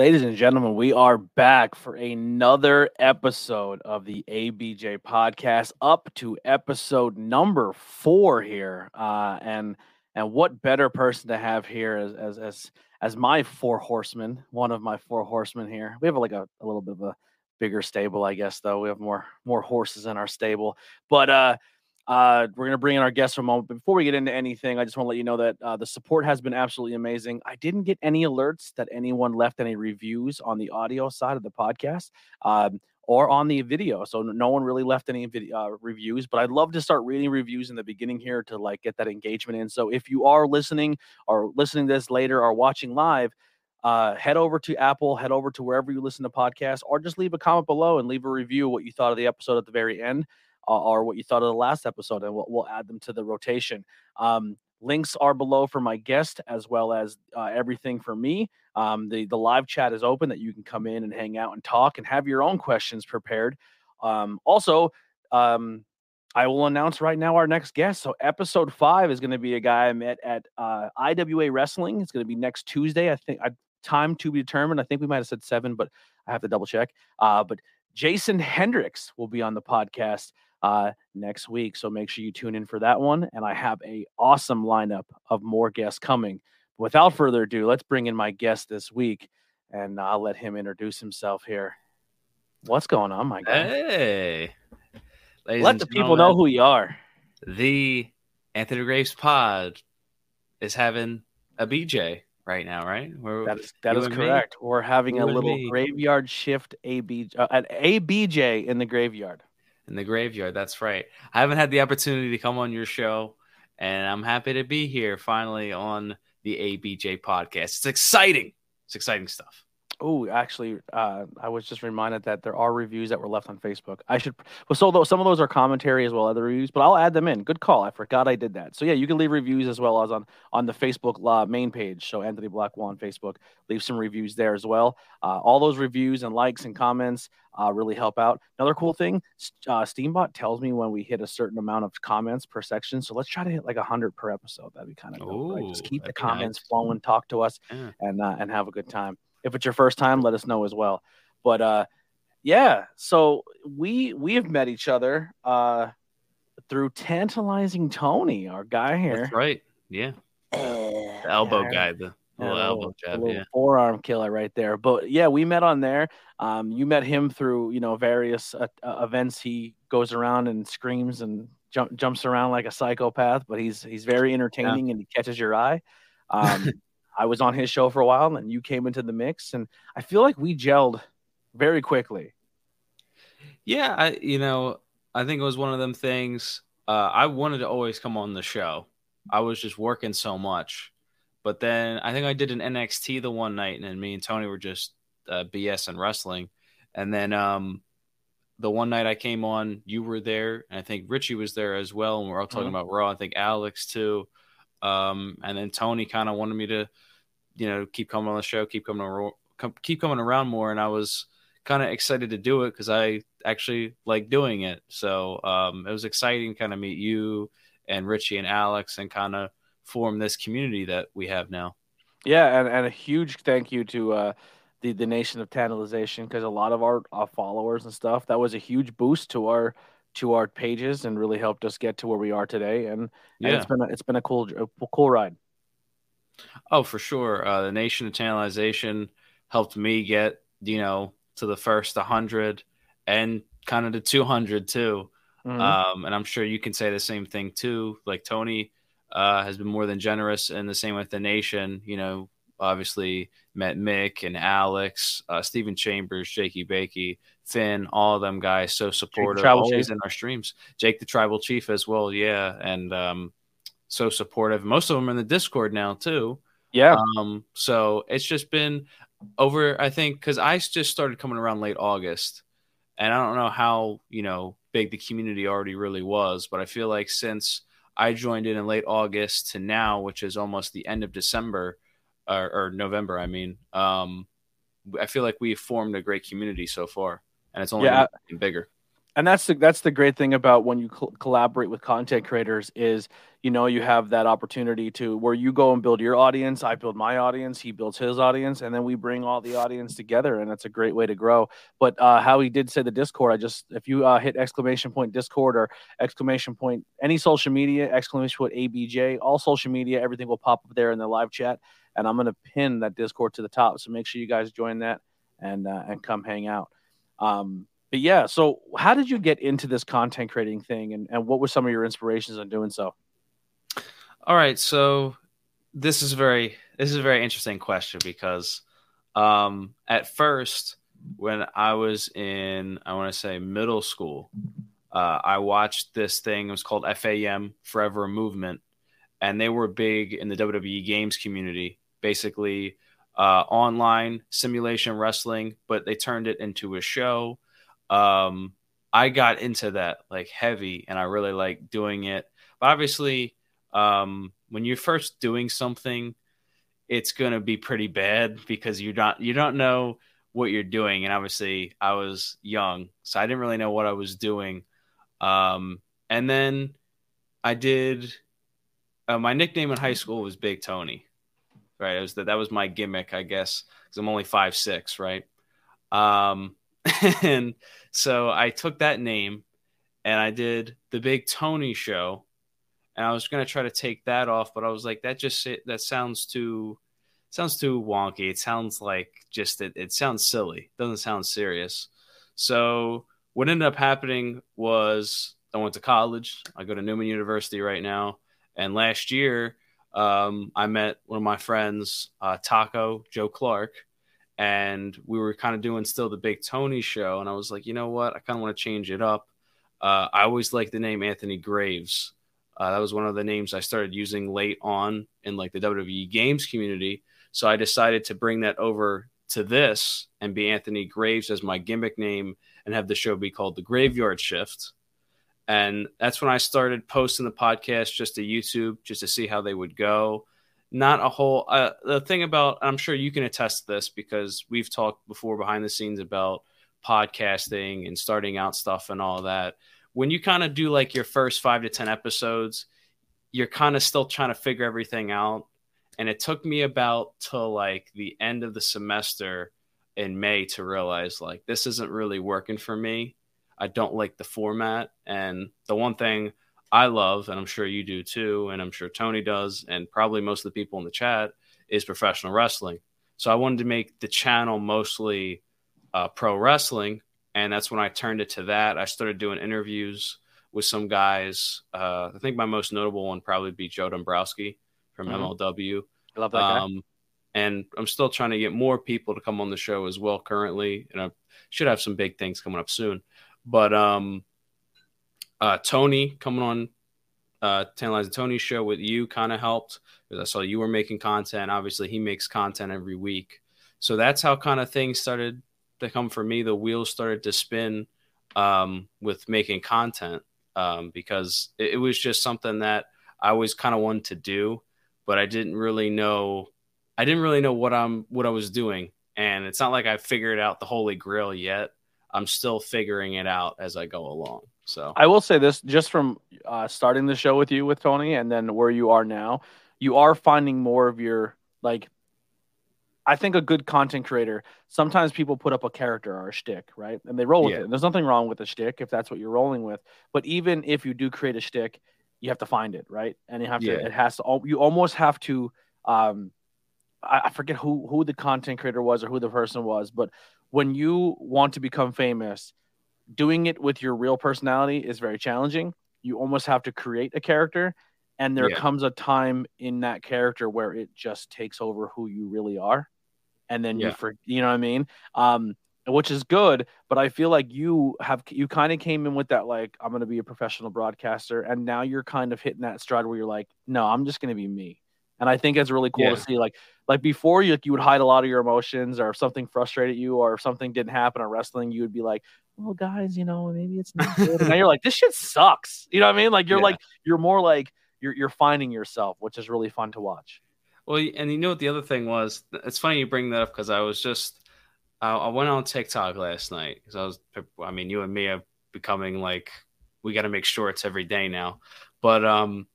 Ladies and gentlemen, we are back for another episode of the ABJ podcast, up to episode number four here. Uh, and and what better person to have here as as as, as my four horsemen, one of my four horsemen here. We have like a, a little bit of a bigger stable, I guess, though. We have more more horses in our stable. But uh uh, we're going to bring in our guest for a moment. But before we get into anything, I just want to let you know that uh, the support has been absolutely amazing. I didn't get any alerts that anyone left any reviews on the audio side of the podcast um, or on the video. So no one really left any video, uh, reviews, but I'd love to start reading reviews in the beginning here to like get that engagement in. So if you are listening or listening to this later or watching live, uh, head over to Apple, head over to wherever you listen to podcasts, or just leave a comment below and leave a review what you thought of the episode at the very end or what you thought of the last episode, and we'll, we'll add them to the rotation. Um, links are below for my guest as well as uh, everything for me. Um, the the live chat is open that you can come in and hang out and talk and have your own questions prepared. Um, also, um, I will announce right now our next guest. So episode five is going to be a guy I met at uh, IWA Wrestling. It's going to be next Tuesday. I think I, time to be determined. I think we might have said seven, but I have to double check. Uh, but Jason Hendricks will be on the podcast uh, next week. So make sure you tune in for that one. And I have a awesome lineup of more guests coming. Without further ado, let's bring in my guest this week, and I'll let him introduce himself here. What's going on, my guy? Hey, let the people know who you are. The Anthony Graves Pod is having a BJ right now, right? We're, that is that is correct. Me? We're having you a little me. graveyard shift AB uh, an ABJ in the graveyard in the graveyard. That's right. I haven't had the opportunity to come on your show, and I'm happy to be here finally on the ABJ podcast. It's exciting. It's exciting stuff. Oh, actually, uh, I was just reminded that there are reviews that were left on Facebook. I should, well, so though some of those are commentary as well, other reviews, but I'll add them in. Good call. I forgot I did that. So yeah, you can leave reviews as well as on on the Facebook uh, main page. So Anthony Blackwell on Facebook, leave some reviews there as well. Uh, all those reviews and likes and comments uh, really help out. Another cool thing, uh, Steambot tells me when we hit a certain amount of comments per section. So let's try to hit like hundred per episode. That'd be kind of cool. Right? Just keep the comments nice. flowing, talk to us, yeah. and uh, and have a good time. If it's your first time, let us know as well. But uh, yeah, so we we have met each other uh, through tantalizing Tony, our guy here. That's right. Yeah. the elbow guy, the little yeah, elbow jab, yeah. Forearm killer right there. But yeah, we met on there. Um, you met him through you know various uh, uh, events. He goes around and screams and jump, jumps around like a psychopath, but he's he's very entertaining yeah. and he catches your eye. Um, I was on his show for a while, and you came into the mix, and I feel like we gelled very quickly. Yeah, I you know I think it was one of them things. Uh, I wanted to always come on the show. I was just working so much, but then I think I did an NXT the one night, and then me and Tony were just uh, BS and wrestling, and then um, the one night I came on, you were there, and I think Richie was there as well, and we are all talking mm-hmm. about Raw. I think Alex too, um, and then Tony kind of wanted me to you know keep coming on the show, keep coming keep coming around more, and I was kind of excited to do it because I actually like doing it. So um, it was exciting, kind of meet you and Richie and Alex, and kind of form this community that we have now. Yeah, and, and a huge thank you to uh, the the Nation of Tantalization because a lot of our, our followers and stuff that was a huge boost to our to our pages and really helped us get to where we are today. And, yeah. and it's been a, it's been a cool a cool ride. Oh, for sure. Uh, the Nation of Tantalization helped me get, you know, to the first 100 and kind of the 200 too. Mm-hmm. Um, and I'm sure you can say the same thing too. Like Tony uh, has been more than generous, and the same with the Nation. You know, obviously met Mick and Alex, uh, Stephen Chambers, Jakey Bakey, Finn, all of them guys so supportive, always Chief. in our streams. Jake the Tribal Chief as well, yeah, and um, so supportive. Most of them are in the Discord now too. Yeah. Um, so it's just been over, I think, because I just started coming around late August, and I don't know how you know big the community already really was, but I feel like since I joined in in late August to now, which is almost the end of December or, or November, I mean, um, I feel like we've formed a great community so far, and it's only yeah, getting bigger. and that's the that's the great thing about when you cl- collaborate with content creators is you know you have that opportunity to where you go and build your audience i build my audience he builds his audience and then we bring all the audience together and that's a great way to grow. But uh, how he did say the discord i just if you uh, hit exclamation point discord or exclamation point any social media exclamation point abj all social media everything will pop up there in the live chat and i'm going to pin that discord to the top. So make sure you guys join that and uh, and come hang out um, but yeah, so how did you get into this content creating thing and, and what were some of your inspirations on doing so? All right, so this is very this is a very interesting question because um, at first when I was in I want to say middle school, uh, I watched this thing. It was called FAM Forever Movement, and they were big in the WWE games community. Basically, uh, online simulation wrestling, but they turned it into a show um, I got into that like heavy and I really like doing it. But obviously, um, when you're first doing something, it's going to be pretty bad because you don't you don't know what you're doing and obviously I was young, so I didn't really know what I was doing. Um, and then I did uh, my nickname in high school was Big Tony. Right? It was that that was my gimmick, I guess, cuz I'm only five six, right? Um, and so I took that name and I did the Big Tony show. And I was to try to take that off, but I was like, that just that sounds too sounds too wonky. It sounds like just it, it sounds silly. It doesn't sound serious. So what ended up happening was I went to college. I go to Newman University right now. And last year, um, I met one of my friends, uh, Taco Joe Clark, and we were kind of doing still the Big Tony show. And I was like, you know what? I kind of want to change it up. Uh, I always liked the name Anthony Graves. Uh, that was one of the names I started using late on in like the WWE games community. So I decided to bring that over to this and be Anthony Graves as my gimmick name and have the show be called The Graveyard Shift. And that's when I started posting the podcast just to YouTube, just to see how they would go. Not a whole uh, the thing about i'm sure you can attest to this because we've talked before behind the scenes about podcasting and starting out stuff and all that. When you kind of do like your first five to ten episodes you're kind of still trying to figure everything out. And it took me about till like the end of the semester in may to realize like this isn't really working for me i don't like the format and the one thing I love, and I'm sure you do too, and I'm sure Tony does, and probably most of the people in the chat, is professional wrestling. So I wanted to make the channel mostly uh, pro wrestling, and that's when I turned it to that. I started doing interviews with some guys. Uh, I think my most notable one probably be Joe Dombrowski from mm-hmm. MLW. I love that um, guy. And I'm still trying to get more people to come on the show as well currently, and I should have some big things coming up soon. But um, uh, Tony coming on uh, Tantalizing Tony's show with you kind of helped because I saw you were making content. Obviously, he makes content every week. So that's how kind of things started to come for me. The wheels started to spin um, with making content um, because it, it, was just something that I always kind of wanted to do, but I didn't really know. I didn't really know what I'm what I was doing, and it's not like I figured out the holy grail yet. I'm still figuring it out as I go along. So I will say this just from uh, starting the show with you with Tony and then where you are now, you are finding more of your like. I think a good content creator. Sometimes people put up a character or a shtick, right, and they roll with yeah. it. there's nothing wrong with a shtick if that's what you're rolling with. But even if you do create a shtick, you have to find it, right? And you have to. Yeah. It has to. You almost have to. Um, I, I forget who who the content creator was or who the person was, but when you want to become famous, doing it with your real personality is very challenging. You almost have to create a character, and there yeah. comes a time in that character where it just takes over who you really are, and then yeah. you for you know what I mean. Um, which is good, but I feel like you have you kind of came in with that like I'm going to be a professional broadcaster, and now you're kind of hitting that stride where you're like, no, I'm just going to be me. And I think it's really cool yeah. to see like like before you like you would hide a lot of your emotions or if something frustrated you or if something didn't happen in wrestling, you would be like, well, guys, you know, maybe it's not good. and now you're like, this shit sucks. You know what I mean? Like you're yeah. like you're more like you're you're finding yourself, which is really fun to watch. Well, and you know what the other thing was? It's funny you bring that up because I was just I went on TikTok last night because I was I mean you and me are becoming like we got to make shorts every day now. But um,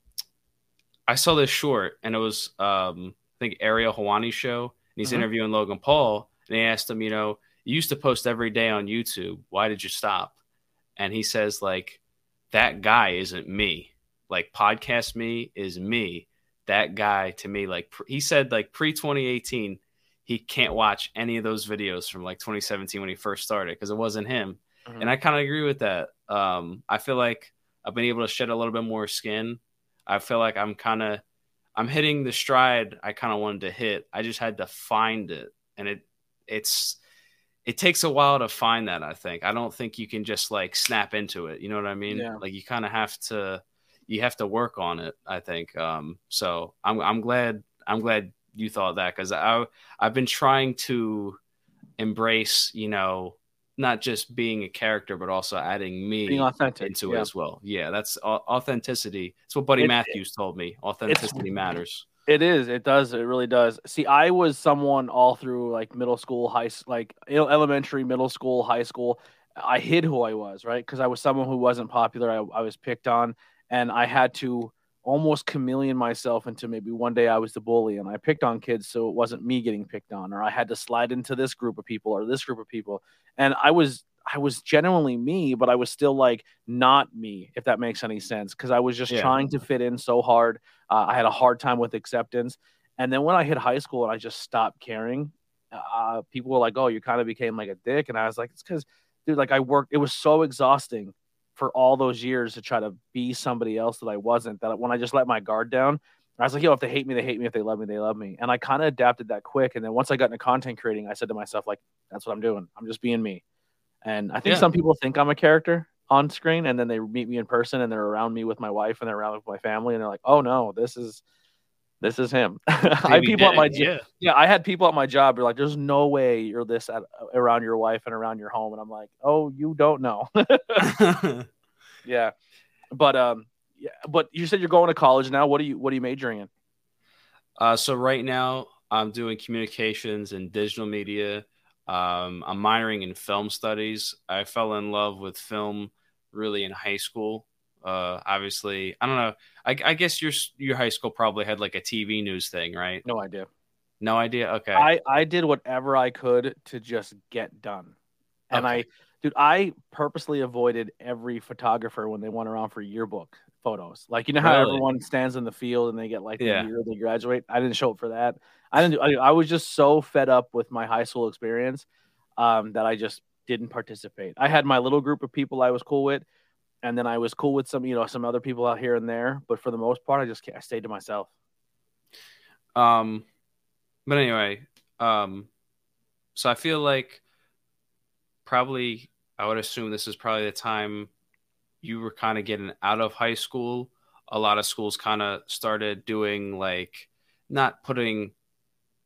I saw this short, and it was um, I think Ariel Helwani show, and he's mm-hmm. interviewing Logan Paul, and he asked him, you know, you used to post every day on YouTube. Why did you stop? And he says, like, that guy isn't me. Like, podcast me is me. That guy to me, like, he said, like, pre 2018, he can't watch any of those videos from like 2017 when he first started because it wasn't him. Mm-hmm. And I kind of agree with that. Um, I feel like I've been able to shed a little bit more skin. I feel like I'm kind of I'm hitting the stride I kind of wanted to hit. I just had to find it, and it it's it takes a while to find that. I think I don't think you can just like snap into it. You know what I mean? Yeah. Like you kind of have to you have to work on it. I think. Um, so I'm I'm glad I'm glad you thought that because I I've been trying to embrace you know not just being a character but also adding me into yeah. it as well. Yeah, that's authenticity. It's what Buddy it, Matthews told me. Authenticity matters. It is. It does. It really does. See, I was someone all through like middle school, high, like elementary, middle school, high school. I hid who I was, right? Because I was someone who wasn't popular. I, I was picked on, and I had to almost chameleon myself into maybe one day I was the bully and I picked on kids so it wasn't me getting picked on or I had to slide into this group of people or this group of people. And I was I was genuinely me but I was still like not me if that makes any sense because I was just yeah. trying to fit in so hard. Uh, I had a hard time with acceptance. And then when I hit high school and I just stopped caring uh, people were like oh you kind of became like a dick. And I was like it's because dude like I worked it was so exhausting for all those years to try to be somebody else that I wasn't. That when I just let my guard down, I was like, yo, if they hate me, they hate me. If they love me, they love me. And I kind of adapted that quick. And then once I got into content creating, I said to myself, like, that's what I'm doing. I'm just being me. And I think yeah. some people think I'm a character on screen and then they meet me in person and they're around me with my wife and they're around with my family and they're like, oh no, this is this is him. I had people at my yeah. yeah, I had people at my job. You're like, there's no way you're this at, around your wife and around your home, and I'm like, oh, you don't know. yeah, but um, yeah, but you said you're going to college now. What are you What are you majoring in? Uh, so right now I'm doing communications and digital media. Um, I'm minoring in film studies. I fell in love with film really in high school. Uh, obviously, I don't know. I, I, guess your your high school probably had like a TV news thing, right? No idea. No idea. Okay. I I did whatever I could to just get done, and okay. I, dude, I purposely avoided every photographer when they went around for yearbook photos. Like you know how really? everyone stands in the field and they get like the yeah. year they graduate. I didn't show up for that. I didn't. Do, I, I was just so fed up with my high school experience um, that I just didn't participate. I had my little group of people I was cool with and then I was cool with some, you know, some other people out here and there. But for the most part, I just I stayed to myself. Um, but anyway, um, so I feel like probably I would assume this is probably the time you were kind of getting out of high school. A lot of schools kind of started doing like not putting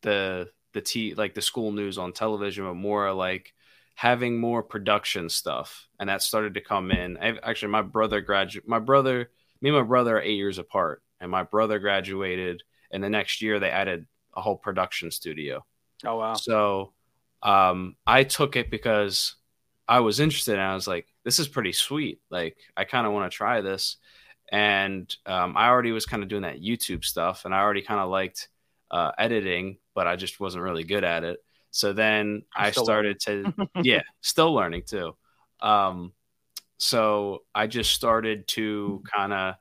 the the t like the school news on television, but more like having more production stuff, and that started to come in. I've, actually, my brother graduated. My brother, me and my brother are eight years apart, and my brother graduated, and the next year they added a whole production studio. Oh wow! So um, I took it because I was interested, and I was like, "This is pretty sweet. Like, I kind of want to try this." And um, I already was kind of doing that YouTube stuff, and I already kind of liked uh, editing, but I just wasn't really good at it. So then I'm I started to, yeah, still learning too. Um, so I just started to kind of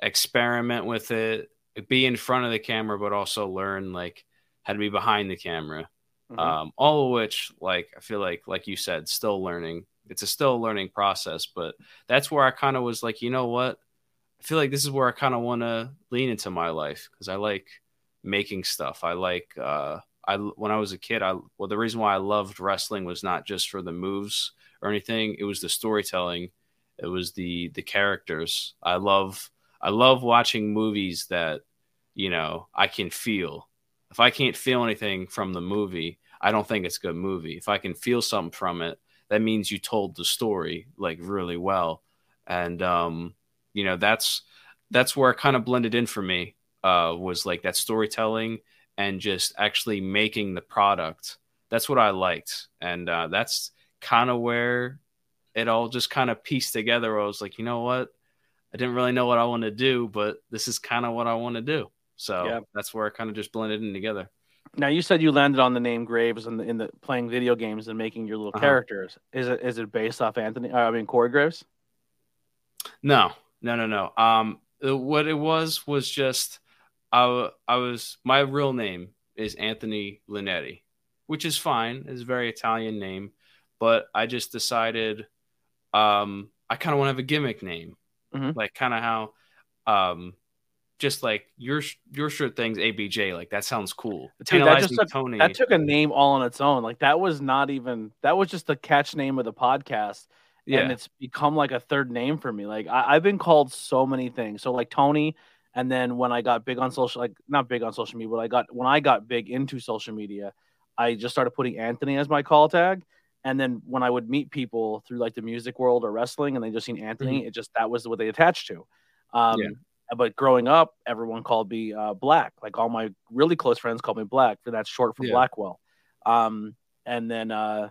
experiment with it, be in front of the camera, but also learn like how to be behind the camera. Mm-hmm. Um, all of which, like, I feel like, like you said, still learning. It's a still learning process, but that's where I kind of was like, you know what? I feel like this is where I kind of want to lean into my life because I like making stuff. I like, uh, I when I was a kid, I well the reason why I loved wrestling was not just for the moves or anything. It was the storytelling. It was the the characters. I love I love watching movies that you know I can feel. If I can't feel anything from the movie, I don't think it's a good movie. If I can feel something from it, that means you told the story like really well. And um, you know that's that's where it kind of blended in for me. Uh, was like that storytelling and just actually making the product. That's what I liked, and uh, that's kind of where it all just kind of pieced together. I was like, you know what? I didn't really know what I want to do, but this is kind of what I want to do. So yeah. that's where it kind of just blended in together. Now you said you landed on the name Graves in the, in the playing video games and making your little uh-huh. characters. Is it is it based off Anthony? Uh, I mean Corey Graves? No, no, no, no. Um, what it was was just I I was my real name is Anthony Linetti, which is fine. It's a very Italian name, but I just decided um I kind of want to have a gimmick name, mm-hmm. like kind of how um just like your your shirt thing's ABJ. Like that sounds cool. Dude, that just took, Tony. that took a name all on its own. Like that was not even that was just the catch name of the podcast. Yeah. And it's become like a third name for me. Like I, have been called so many things. So like Tony, and then when I got big on social, like not big on social media, but I got when I got big into social media, I just started putting Anthony as my call tag. And then when I would meet people through like the music world or wrestling, and they just seen Anthony, mm-hmm. it just that was what they attached to. Um, yeah but growing up, everyone called me uh, Black. Like all my really close friends called me Black, for that's short for yeah. Blackwell. Um, and then uh,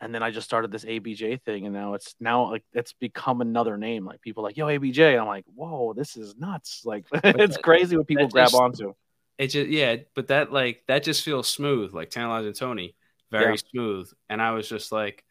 and then I just started this ABJ thing, and now it's now like it's become another name. Like people like yo ABJ, and I'm like, whoa, this is nuts. Like it's crazy what people grab just, onto. It just yeah, but that like that just feels smooth, like Tantalizing Tony, very yeah. smooth. And I was just like,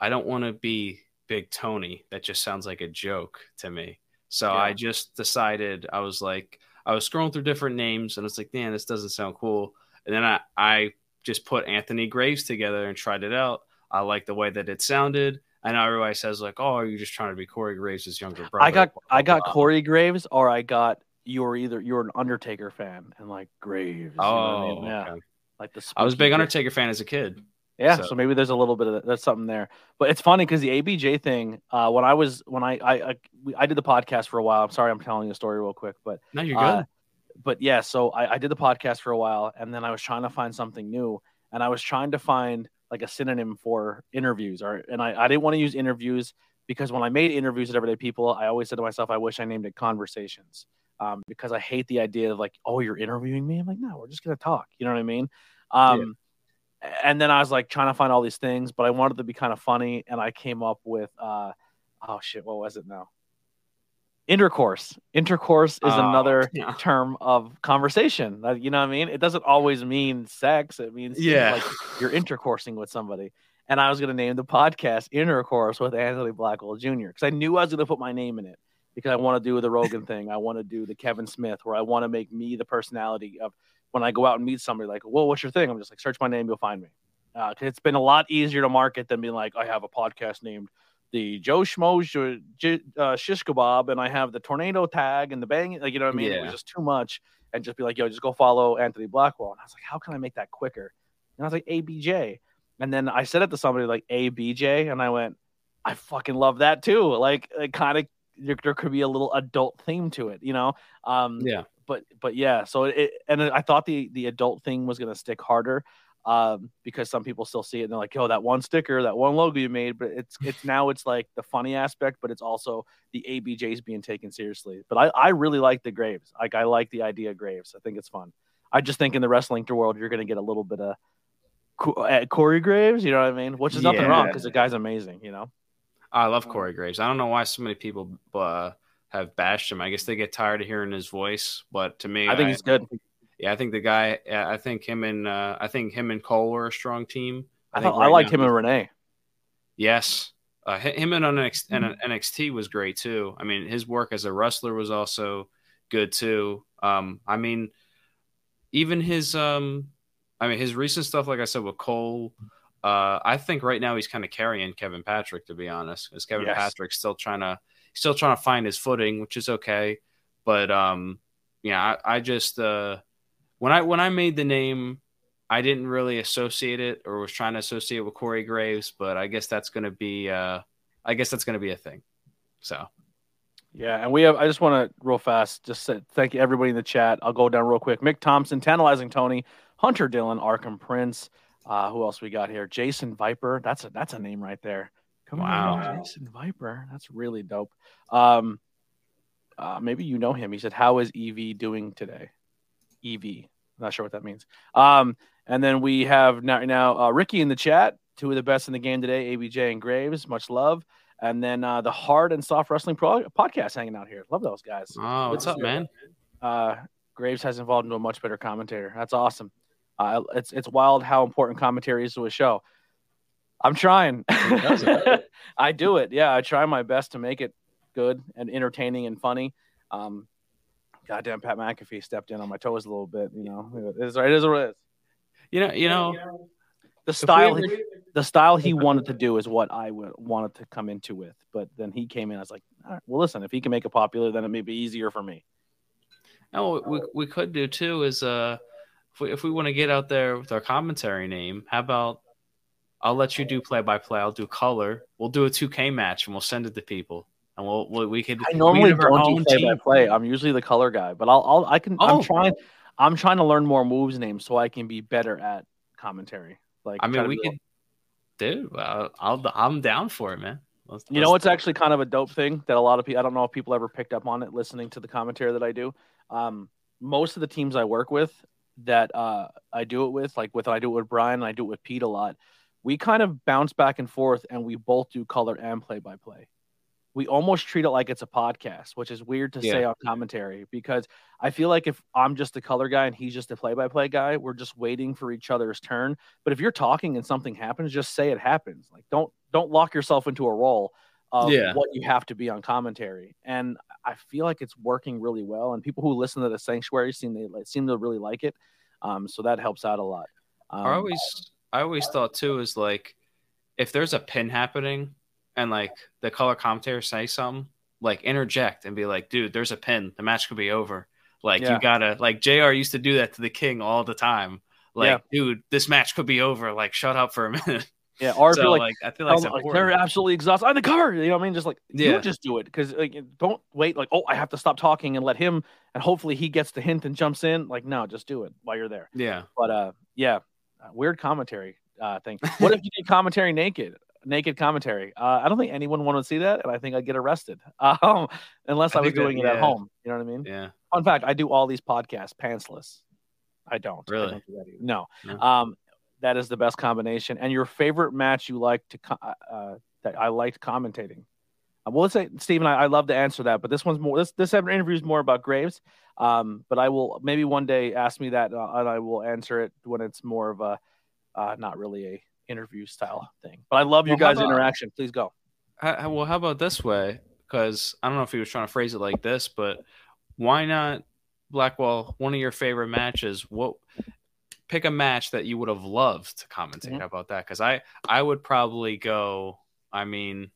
I don't want to be Big Tony. That just sounds like a joke to me. So yeah. I just decided I was like I was scrolling through different names and it's like, man, this doesn't sound cool. And then I, I just put Anthony Graves together and tried it out. I like the way that it sounded. I know everybody says like, "Oh, are you just trying to be Corey Graves' younger brother?" I got I got Corey Graves, or I got you're either you're an Undertaker fan and like Graves. Oh, you know I mean? yeah. Like the I was a big Undertaker fan as a kid. Yeah, so. so. maybe there's a little bit of that, that's something there. But it's funny because the ABJ thing, uh, when I was when I I, I I did the podcast for a while. I'm sorry, I'm telling you a story real quick, but no, you're uh, good. Uh, but yeah, so I, I did the podcast for a while, and then I was trying to find something new, and I was trying to find like a synonym for interviews, or and I I didn't want to use interviews because when I made interviews with everyday people, I always said to myself, I wish I named it conversations, um, because I hate the idea of like, oh, you're interviewing me. I'm like, no, we're just gonna talk. You know what I mean? Um, yeah and then I was like trying to find all these things, but I wanted to be kind of funny, and I came up with uh, oh shit, what was it now? Intercourse. Intercourse is oh, another yeah. term of conversation. You know what I mean? It doesn't always mean sex. It means yeah, like you're intercoursing with somebody. And I was going to name the podcast "Intercourse with Anthony Blackwell Jr." because I knew I was going to put my name in it because I want to do the Rogan thing. I want to do the Kevin Smith, where I want to make me the personality of when I go out and meet somebody, like, well what's your thing?" I'm just like, "Search my name, you'll find me." Uh, it's been a lot easier to market than being like, "I have a podcast named the Joe Schmo uh, Shish Kebab, and I have the tornado tag and the bang." Like, you know what I mean? Yeah. It was just too much, and just be like, "Yo, just go follow Anthony Blackwell." And I was like, "How can I make that quicker?" And I was like, "ABJ," and then I said it to somebody like ABJ, and I went, "I fucking love that too." Like, it kind of there, there could be a little adult theme to it, you know? Um, yeah but but yeah, so it and I thought the the adult thing was gonna stick harder um, because some people still see it and they're like, "Yo, that one sticker, that one logo you made." But it's it's now it's like the funny aspect, but it's also the ABJs being taken seriously. But I I really like the Graves. Like I like the idea of Graves. I think it's fun. I just think in the wrestling world, you're gonna get a little bit of uh, Corey Graves. You know what I mean? Which is nothing wrong because the guy's amazing. You know. I love Corey Graves. I don't know why so many people uh, have bashed him. I guess they get tired of hearing his voice, but to me, I think I, he's good. Yeah, I think the guy. I think him and uh, I think him and Cole were a strong team. I, I, thought, right I liked him and Renee. Yes, uh, him and NXT, mm-hmm. NXT was great too. I mean, his work as a wrestler was also good too. Um, I mean, even his um, I mean, his recent stuff, like I said with Cole. Uh, I think right now he's kind of carrying Kevin Patrick, to be honest, because Kevin yes. Patrick's still trying to still trying to find his footing, which is okay. But um, yeah, I, I just uh, when I when I made the name, I didn't really associate it or was trying to associate with Corey Graves, but I guess that's gonna be uh, I guess that's gonna be a thing. So. Yeah, and we have. I just want to real fast just say, thank you everybody in the chat. I'll go down real quick. Mick Thompson, tantalizing Tony, Hunter Dillon, Arkham Prince. Uh, who else we got here? Jason Viper. That's a that's a name right there. Come wow. on, Jason Viper. That's really dope. Um, uh, maybe you know him. He said, "How is EV doing today?" EV. Not sure what that means. Um, and then we have now, now uh, Ricky in the chat. Two of the best in the game today, ABJ and Graves. Much love. and then uh, the Hard and Soft Wrestling Pro- podcast hanging out here. Love those guys. Oh, what's up, man? Uh, Graves has evolved into a much better commentator. That's awesome. Uh, it's it's wild how important commentary is to a show. I'm trying. I do it. Yeah, I try my best to make it good and entertaining and funny. Um, goddamn, Pat McAfee stepped in on my toes a little bit. You know, it is, it is what it is. You know, you know, the style ever... the style he wanted to do is what I w- wanted to come into with. But then he came in. I was like, well, listen, if he can make it popular, then it may be easier for me. No, we we could do too is uh, if we if we want to get out there with our commentary name, how about I'll let you do play by play. I'll do color. We'll do a 2K match and we'll send it to people. And we'll, we'll we could. I normally don't do play by play. I'm usually the color guy, but I'll, I'll I can. Oh. I'm trying. I'm trying to learn more moves names so I can be better at commentary. Like I mean, we could, dude. I'll, I'll I'm down for it, man. Let's, you let's know, it's actually kind of a dope thing that a lot of people. I don't know if people ever picked up on it listening to the commentary that I do. Um, most of the teams I work with that uh, I do it with, like with I do it with Brian and I do it with Pete a lot we kind of bounce back and forth and we both do color and play by play. We almost treat it like it's a podcast, which is weird to yeah. say on commentary because I feel like if I'm just the color guy and he's just a play by play guy, we're just waiting for each other's turn. But if you're talking and something happens, just say it happens. Like don't don't lock yourself into a role of yeah. what you have to be on commentary. And I feel like it's working really well. And people who listen to the sanctuary seem they seem to really like it. Um, so that helps out a lot. Um, I always I always thought too is like if there's a pin happening and like the color commentator say something, like interject and be like, dude, there's a pin. The match could be over. Like yeah. you gotta like JR used to do that to the king all the time. Like, yeah. dude, this match could be over. Like, shut up for a minute. Yeah, or so, like, like, I feel like, like they're absolutely exhausted on the cover. You know what I mean? Just like yeah, just do it because like don't wait. Like, oh, I have to stop talking and let him, and hopefully he gets the hint and jumps in. Like, no, just do it while you're there. Yeah. But uh, yeah, weird commentary uh, thing. What if you did commentary naked? Naked commentary. Uh, I don't think anyone would see that, and I think I'd get arrested. Um, unless I, I was doing that, it yeah. at home. You know what I mean? Yeah. Fun fact: I do all these podcasts pantsless. I don't. Really? I don't do no. no. Um, that is the best combination. And your favorite match you like to uh, uh, that I liked commentating. Uh, well, let's say Stephen, I, I love to answer that, but this one's more. This this interview is more about Graves. Um, but I will maybe one day ask me that, uh, and I will answer it when it's more of a uh, not really a interview style thing. But I love your guys' about, interaction. Please go. How, well, how about this way? Because I don't know if he was trying to phrase it like this, but why not Blackwell? One of your favorite matches. What? Pick a match that you would have loved to commentate. Mm-hmm. About that? Because I I would probably go. I mean,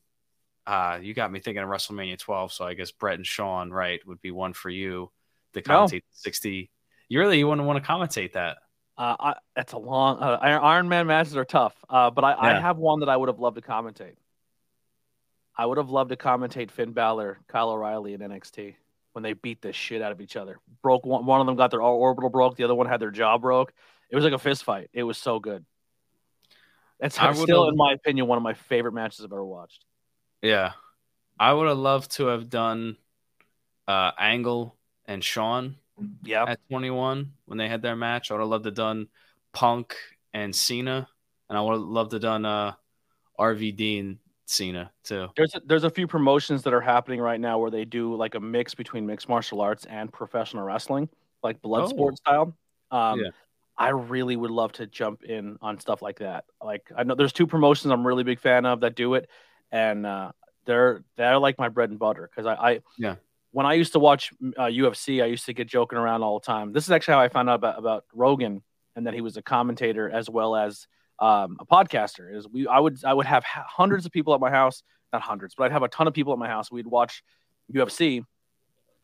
uh, you got me thinking of WrestleMania 12, so I guess Bret and Shawn, right, would be one for you to commentate no. 60. You really you wouldn't want to commentate that. Uh, I, it's a long uh, Iron Man matches are tough, uh, but I, yeah. I have one that I would have loved to commentate. I would have loved to commentate Finn Balor, Kyle O'Reilly in NXT when they beat the shit out of each other. Broke one, one of them got their orbital broke, the other one had their jaw broke. It was like a fist fight. It was so good. It's still, in my opinion, one of my favorite matches I've ever watched. Yeah, I would have loved to have done uh, Angle and Shawn yeah. At 21 when they had their match, I would have loved to done Punk and Cena, and I would have loved to done uh, RVD and Cena too. There's a, there's a few promotions that are happening right now where they do like a mix between mixed martial arts and professional wrestling, like blood oh. sport style. Um, yeah. I really would love to jump in on stuff like that. Like I know there's two promotions I'm really big fan of that do it, and uh, they're they're like my bread and butter because I, I yeah when I used to watch uh, UFC, I used to get joking around all the time. This is actually how I found out about, about Rogan and that he was a commentator as well as um, a podcaster. Is we I would I would have hundreds of people at my house, not hundreds, but I'd have a ton of people at my house. We'd watch UFC,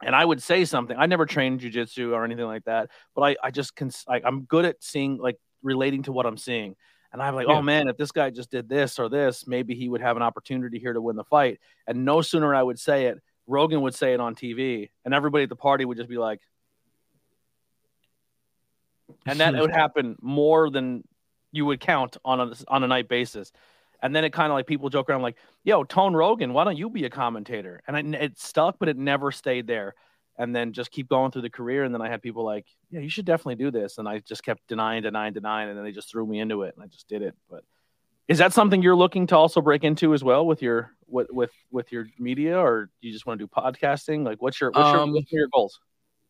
and I would say something. I never trained jujitsu or anything like that, but I I just can like I'm good at seeing like relating to what I'm seeing. And I'm like, yeah. oh man, if this guy just did this or this, maybe he would have an opportunity here to win the fight. And no sooner I would say it, Rogan would say it on TV, and everybody at the party would just be like, and that would happen more than you would count on a on a night basis. And then it kind of like people joke around like, "Yo, Tone Rogan, why don't you be a commentator?" And it, it stuck, but it never stayed there. And then just keep going through the career. And then I had people like, "Yeah, you should definitely do this." And I just kept denying, denying, denying, and then they just threw me into it, and I just did it. But Is that something you're looking to also break into as well with your with with with your media, or do you just want to do podcasting? Like, what's your what's, your, Um, what's your goals?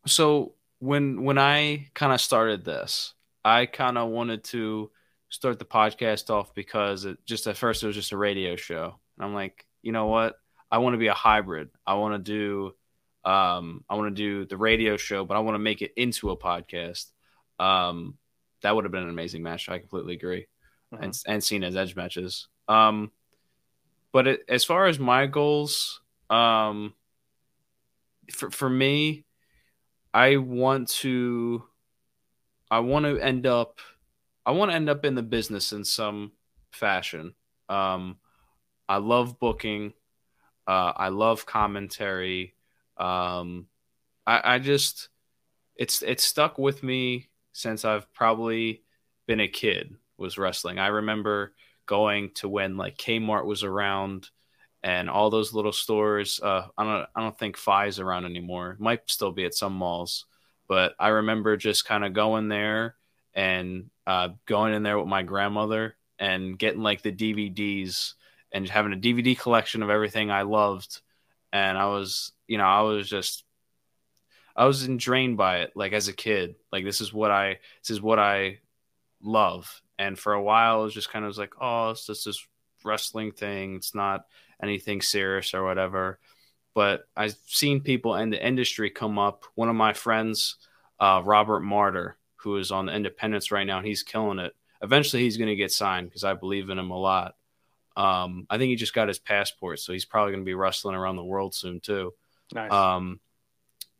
so when when I kind of started this, I kind of wanted to start the podcast off because it just at first it was just a radio show, and I'm like, you know what? I want to be a hybrid. I want to do, um, I want to do the radio show, but I want to make it into a podcast. Um, that would have been an amazing match. I completely agree, and and seen as edge matches. Um, but it, as far as my goals, um, for for me, I want to I want to end up I want to end up in the business in some fashion. Um I love booking. Uh I love commentary. Um I I just it's it's stuck with me since I've probably been a kid was wrestling. I remember going to when like Kmart was around and all those little stores. Uh, I don't I don't think Fi's around anymore. Might still be at some malls, but I remember just kind of going there and uh, going in there with my grandmother and getting like the DVDs and having a DVD collection of everything I loved. And I was, you know, I was just, I was drained by it. Like as a kid, like this is what I, this is what I love. And for a while, it was just kind of like, oh, it's just this wrestling thing. It's not anything serious or whatever. But I've seen people in the industry come up. One of my friends, uh, Robert Martyr, who is on the Independence right now, and he's killing it. Eventually, he's going to get signed because I believe in him a lot. Um, I think he just got his passport, so he's probably going to be wrestling around the world soon too. Nice. Um,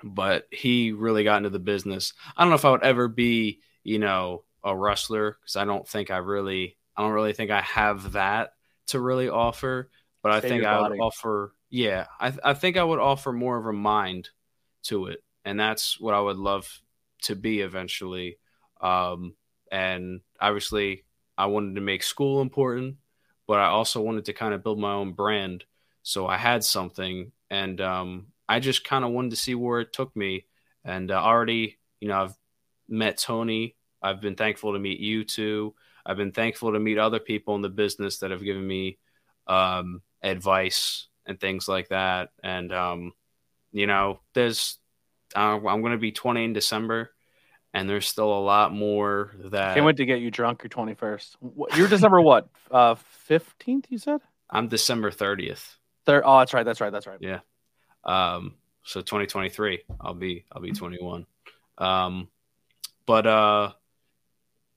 but he really got into the business. I don't know if I would ever be, you know, a wrestler because I don't think I really, I don't really think I have that to really offer. But I Save think I would offer, yeah, I, I think I would offer more of a mind to it, and that's what I would love to be eventually. Um, and obviously, I wanted to make school important, but I also wanted to kind of build my own brand. So I had something, and um, I just kind of wanted to see where it took me. And uh, already, you know, I've met Tony. I've been thankful to meet you too. I've been thankful to meet other people in the business that have given me um, advice and things like that. And um, you know, there's uh, I'm going to be 20 in December, and there's still a lot more that Can't wait to get you drunk your 21st. What, you're December what? Uh, 15th, you said? I'm December 30th. Third. Oh, that's right. That's right. That's right. Yeah. Um, so 2023, I'll be I'll be 21. Um, but uh,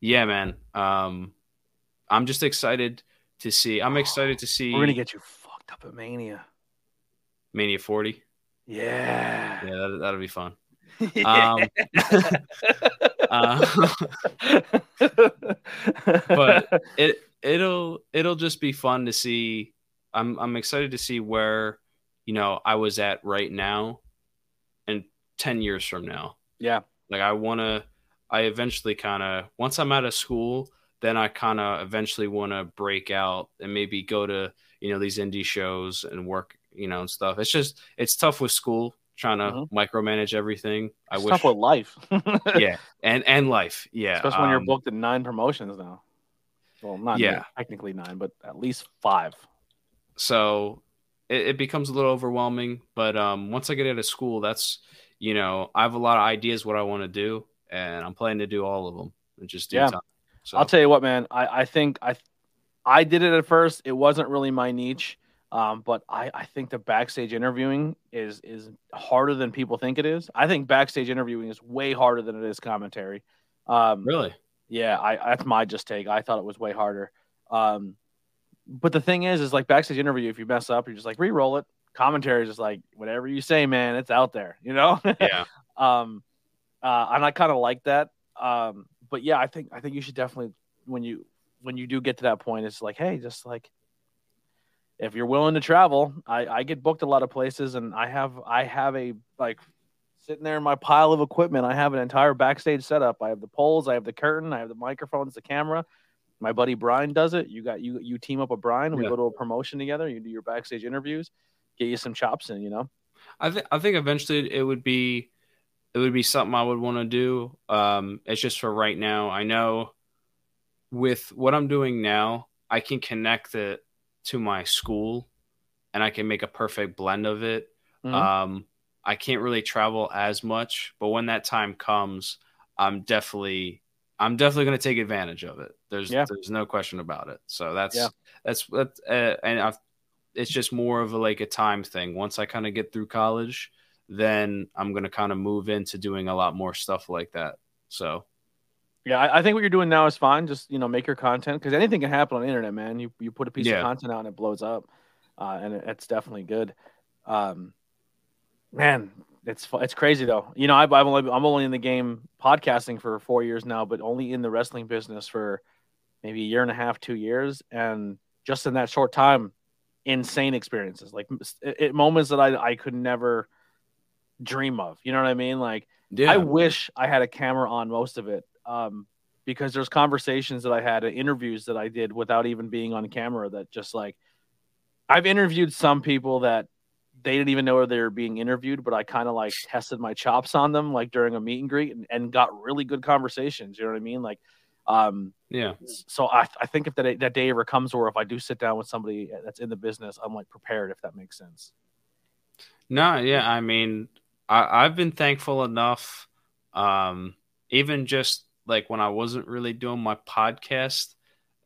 yeah, man. Um, I'm just excited to see. I'm excited to see We're gonna get you fucked up at Mania. Mania 40. Yeah. Yeah, that, that'll be fun. Um, uh, but it it'll it'll just be fun to see. I'm I'm excited to see where you know I was at right now, and ten years from now. yeah. Like I want to. I eventually kind of once I'm out of school, then I kind of eventually want to break out and maybe go to you know these indie shows and work you know and stuff. It's just it's tough with school trying to Mhm. micromanage everything. I It's wish, tough with life. yeah, and and life, yeah, Especially when you're um, booked in nine promotions now. Well, not Yeah. technically nine, but at least five. so it, it becomes a little overwhelming but um once i get out of school that's you know i have a lot of ideas what i want to do and i'm planning to do all of them just Yeah. so I'll tell you what, man. I, I think I I did it at first. It wasn't really my niche, um, but I, I think the backstage interviewing is is harder than people think it is. I think backstage interviewing is way harder than it is commentary. Um, really Yeah, I that's my just take. I thought it was way harder. Um, but the thing is, is like backstage interview. If you mess up, you're just like re-roll it. Commentary is just like whatever you say, man. It's out there, you know. yeah um, uh, and I kind of like that. Um, but yeah, I think I think you should definitely when you when you do get to that point, it's like, hey, just like if you're willing to travel, I, I get booked a lot of places, and I have I have a like sitting there in my pile of equipment. I have an entire backstage setup. I have the poles, I have the curtain, I have the microphones, the camera. My buddy Brian does it. You got you you team up with Brian. We Yeah. go to a promotion together. You do your backstage interviews, get you some chops in. You know. i think i think eventually it would be it would be something i would want to do um it's just for right now i know with what i'm doing now I can connect it to my school and I can make a perfect blend of it. Mm-hmm. Um, I can't really travel as much, but when that time comes, I'm definitely I'm definitely going to take advantage of it. There's yeah. there's no question about it. So that's yeah. that's that's uh, and I've, it's just more of a, like a time thing. Once I kind of get through college, then I'm going to kind of move into doing a lot more stuff like that. So yeah, I, I, think what you're doing now is fine. Just you know, make your content because anything can happen on the internet, man. You you put a piece yeah. of content out and it blows up, uh, and it, it's definitely good. Um, man, it's it's crazy though. You know, I've, I've only I'm only in the game podcasting for four years now, but only in the wrestling business for maybe a year and a half, two years, and just in that short time, insane experiences, like it, it, moments that I I could never dream of. You know what I mean? Like, yeah. I wish I had a camera on most of it, um, because there's conversations that I had, interviews that I did without even being on camera. That just like I've interviewed some people that they didn't even know they were being interviewed, but I kind of like tested my chops on them like during a meet and greet and, and got really good conversations. You know what I mean? Like, um, yeah. So I, I think if that that day ever comes, or if I do sit down with somebody that's in the business, I'm like prepared. If that makes sense. No, yeah. I mean, I, I've been thankful enough. Um, even just like when I wasn't really doing my podcast.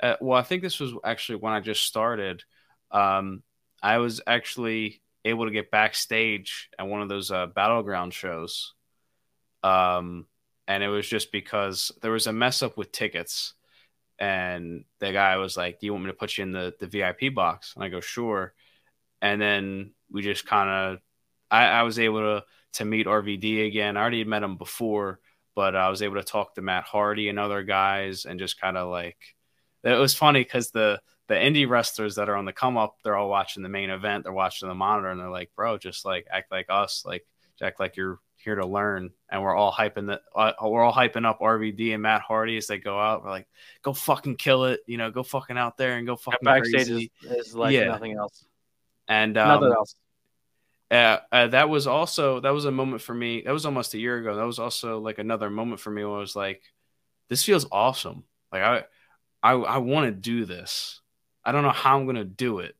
Uh, well, I think this was actually when I just started. Um, I was actually able to get backstage at one of those uh, battleground shows. Um, and it was just because there was a mess up with tickets, and the guy was like, "Do you want me to put you in the the VIP box?" And I go, "Sure." And then we just kind of, I, I was able to to meet RVD again. I already met him before, but I was able to talk to Matt Hardy and other guys, and just kind of like, it was funny because the the indie wrestlers that are on the come up, they're all watching the main event, they're watching the monitor, and they're like, bro, just like act like us, like act like you're here to learn. And we're all hyping the, uh, we're all hyping up RVD and Matt Hardy as they go out. We're like, go fucking kill it, you know, go fucking out there and go fucking backstage is, is, like yeah. nothing else. And um, nothing else. Uh, uh, that was also that was a moment for me. That was almost a year ago. That was also like another moment for me. Where I was like, this feels awesome. Like I, I, I want to do this I don't know how I'm gonna do it,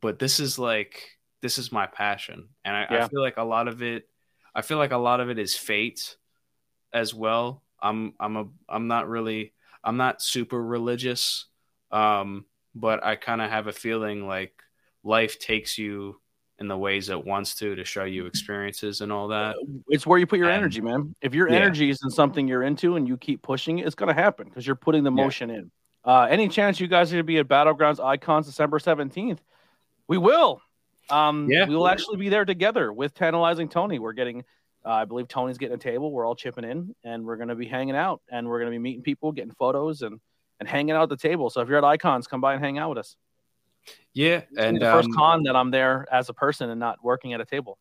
but this is like this is my passion, and I, yeah. I feel like a lot of it. I feel like a lot of it is fate, as well. I'm I'm a I'm not really I'm not super religious, um, but I kind of have a feeling like life takes you in the ways it wants to to show you experiences and all that. It's where you put your and, energy, man. If your yeah. energy is in something you're into and you keep pushing it, it's going to happen because you're putting the motion yeah. in. Uh, any chance you guys are going to be at Battlegrounds Icons December 17th? We will. Um, yeah. We will actually be there together with Tantalizing Tony. We're getting, uh, I believe Tony's getting a table. We're all chipping in and we're going to be hanging out and we're going to be meeting people, getting photos and, and hanging out at the table. So if you're at Icons, come by and hang out with us. Yeah. and the first um, con that I'm there as a person and not working at a table.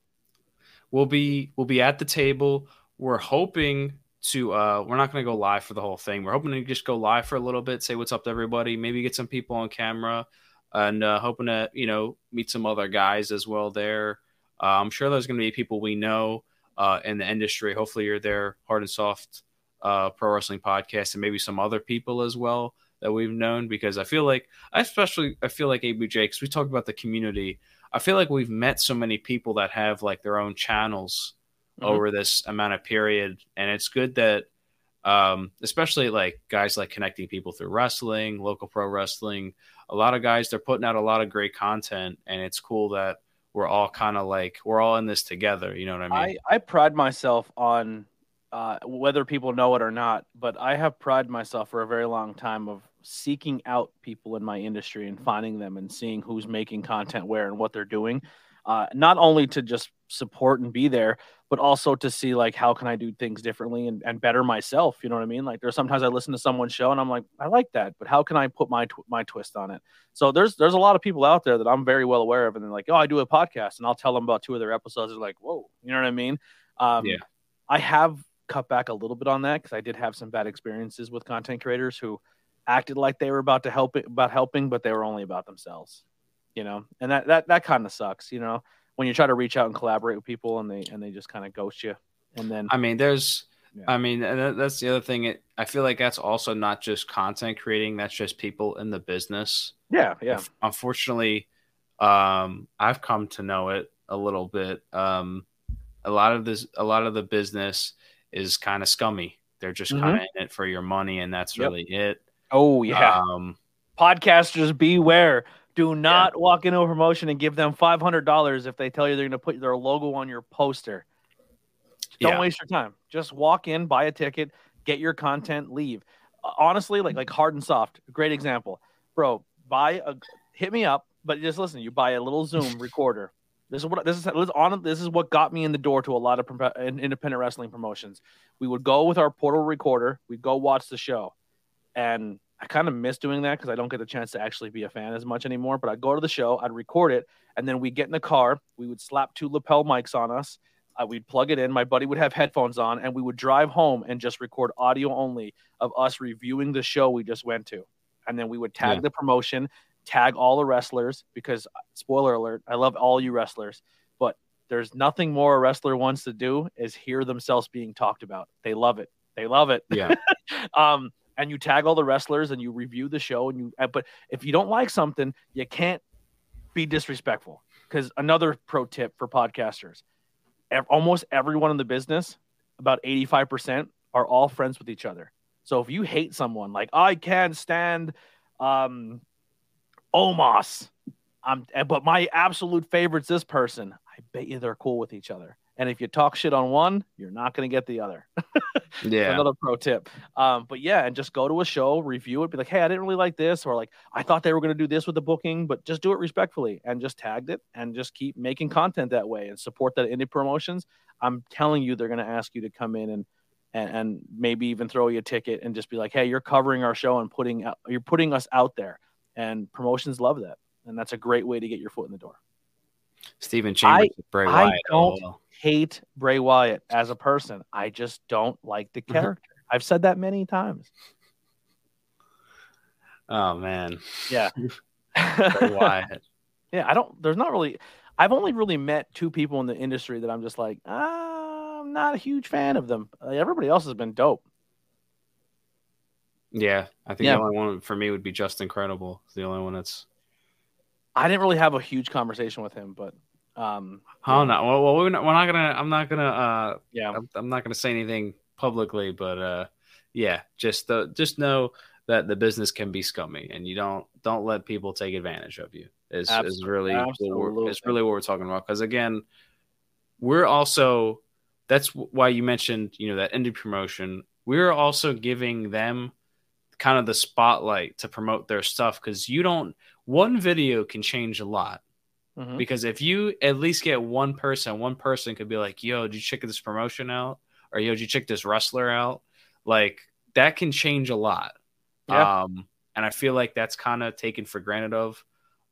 We'll be, we'll be at the table. We're hoping to uh we're not going to go live for the whole thing we're hoping to just go live for a little bit say what's up to everybody maybe get some people on camera and uh, hoping to you know meet some other guys as well there uh, i'm sure there's going to be people we know uh, in the industry hopefully you're there hard and soft uh, pro wrestling podcast and maybe some other people as well that we've known because i feel like i especially i feel like abj because we talked about the community i feel like we've met so many people that have like their own channels mm-hmm. over this amount of period. And it's good that, um, especially like guys like connecting people through wrestling, local pro wrestling, a lot of guys, they're putting out a lot of great content. And it's cool that we're all kind of like, we're all in this together. You know what I mean? I, I pride myself on, uh, whether people know it or not, but I have prided myself for a very long time of seeking out people in my industry and finding them and seeing who's making content where and what they're doing. Uh, not only to just support and be there, but also to see like how can I do things differently and, and better myself. You know what I mean? Like there's sometimes I listen to someone's show and I'm like, I like that, but how can I put my tw- my twist on it? So there's there's a lot of people out there that I'm very well aware of, and they're like, oh, I do a podcast, and I'll tell them about two of their episodes. They're like, whoa, you know what I mean? Um, yeah. I have cut back a little bit on that because I did have some bad experiences with content creators who acted like they were about to help it, about helping, but they were only about themselves. You know, and that that that kind of sucks. You know when you try to reach out and collaborate with people and they and they just kind of ghost you and then i mean there's Yeah. I mean, that's the other thing. It, I feel like that's also not just content creating. That's just people in the business. Yeah, yeah. Unfortunately, um, I've come to know it a little bit. Um, a lot of this, a lot of the business is kind of scummy. They're just mm-hmm. kind of in it for your money, and that's yep. really it. Oh yeah. Um, Podcasters beware. Do not yeah. walk into a promotion and give them five hundred dollars if they tell you they're going to put their logo on your poster. Don't yeah. waste your time. Just walk in, buy a ticket, get your content, leave. Honestly, like like hard and soft, great example, bro. Buy a hit me up, but just listen. You buy a little Zoom recorder. This is what this is on. This is what got me in the door to a lot of independent wrestling promotions. We would go with our portal recorder. We'd go watch the show, and I kind of miss doing that because I don't get the chance to actually be a fan as much anymore. But I'd go to the show, I'd record it, and then we'd get in the car. We would slap two lapel mics on us, uh, we'd plug it in. My buddy would have headphones on, and we would drive home and just record audio only of us reviewing the show we just went to. And then we would tag yeah. the promotion, tag all the wrestlers because, spoiler alert, I love all you wrestlers, but there's nothing more a wrestler wants to do is hear themselves being talked about. They love it. They love it. Yeah. um, and you tag all the wrestlers and you review the show and you. Uh, but if you don't like something, you can't be disrespectful. Because another pro tip for podcasters almost everyone in the business, about 85%, are all friends with each other. So if you hate someone, like I can't stand um, Omos, um, but my absolute favorite's this person, I bet you they're cool with each other. And if you talk shit on one, you're not going to get the other. yeah. Another pro tip. Um, but yeah, and just go to a show, review it, be like, hey, I didn't really like this, or like, I thought they were going to do this with the booking, but just do it respectfully and just tagged it and just keep making content that way and support that indie promotions. I'm telling you, they're going to ask you to come in and, and, and maybe even throw you a ticket and just be like, hey, you're covering our show and putting out, you're putting us out there. And promotions love that. And that's a great way to get your foot in the door. Stephen Chambers, I, Bray Wyatt. I don't oh. hate Bray Wyatt as a person. I just don't like the character. I've said that many times. Oh man. Yeah. Bray Wyatt. yeah, I don't. There's not really. I've only really met two people in the industry that I'm just like, ah, I'm not a huge fan of them. everybody else has been dope. Yeah, I think yeah. the only one for me would be just incredible. It's the only one that's I didn't really have a huge conversation with him, but um, oh no, well, well we're not, we're not gonna. I'm not gonna. Uh, yeah, I'm, I'm not gonna say anything publicly, but uh, yeah, just uh, just know that the business can be scummy, and you don't don't let people take advantage of you. Is is really is really what we're talking about. Because again, we're also that's why you mentioned you know that indie promotion. We're also giving them kind of the spotlight to promote their stuff because you don't one video can change a lot. Mm-hmm. Because if you at least get one person, one person could be like, yo, did you check this promotion out? Or yo, did you check this wrestler out? Like that can change a lot. Yeah. Um, and I feel like that's kind of taken for granted of,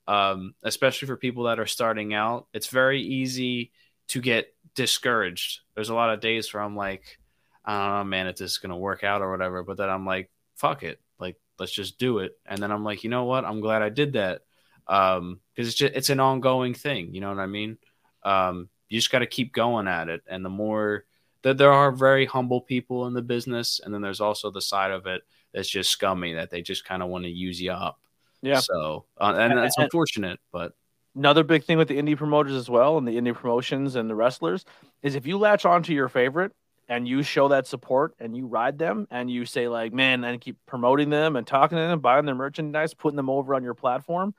um, especially for people that are starting out. It's very easy to get discouraged. There's a lot of days where I'm like, I don't know, man, if this is gonna work out or whatever. But then I'm like, fuck it like let's just do it. And then I'm like, you know what? I'm glad I did that. Um, because it's just it's an ongoing thing. You know what I mean? Um, you just got to keep going at it. And the more that there are very humble people in the business, and then there's also the side of it that's just scummy that they just kind of want to use you up. Yeah. So, uh, and that's and, unfortunate, but another big thing with the indie promoters as well, and the indie promotions and the wrestlers is if you latch on to your favorite and you show that support and you ride them and you say like man and keep promoting them and talking to them buying their merchandise putting them over on your platform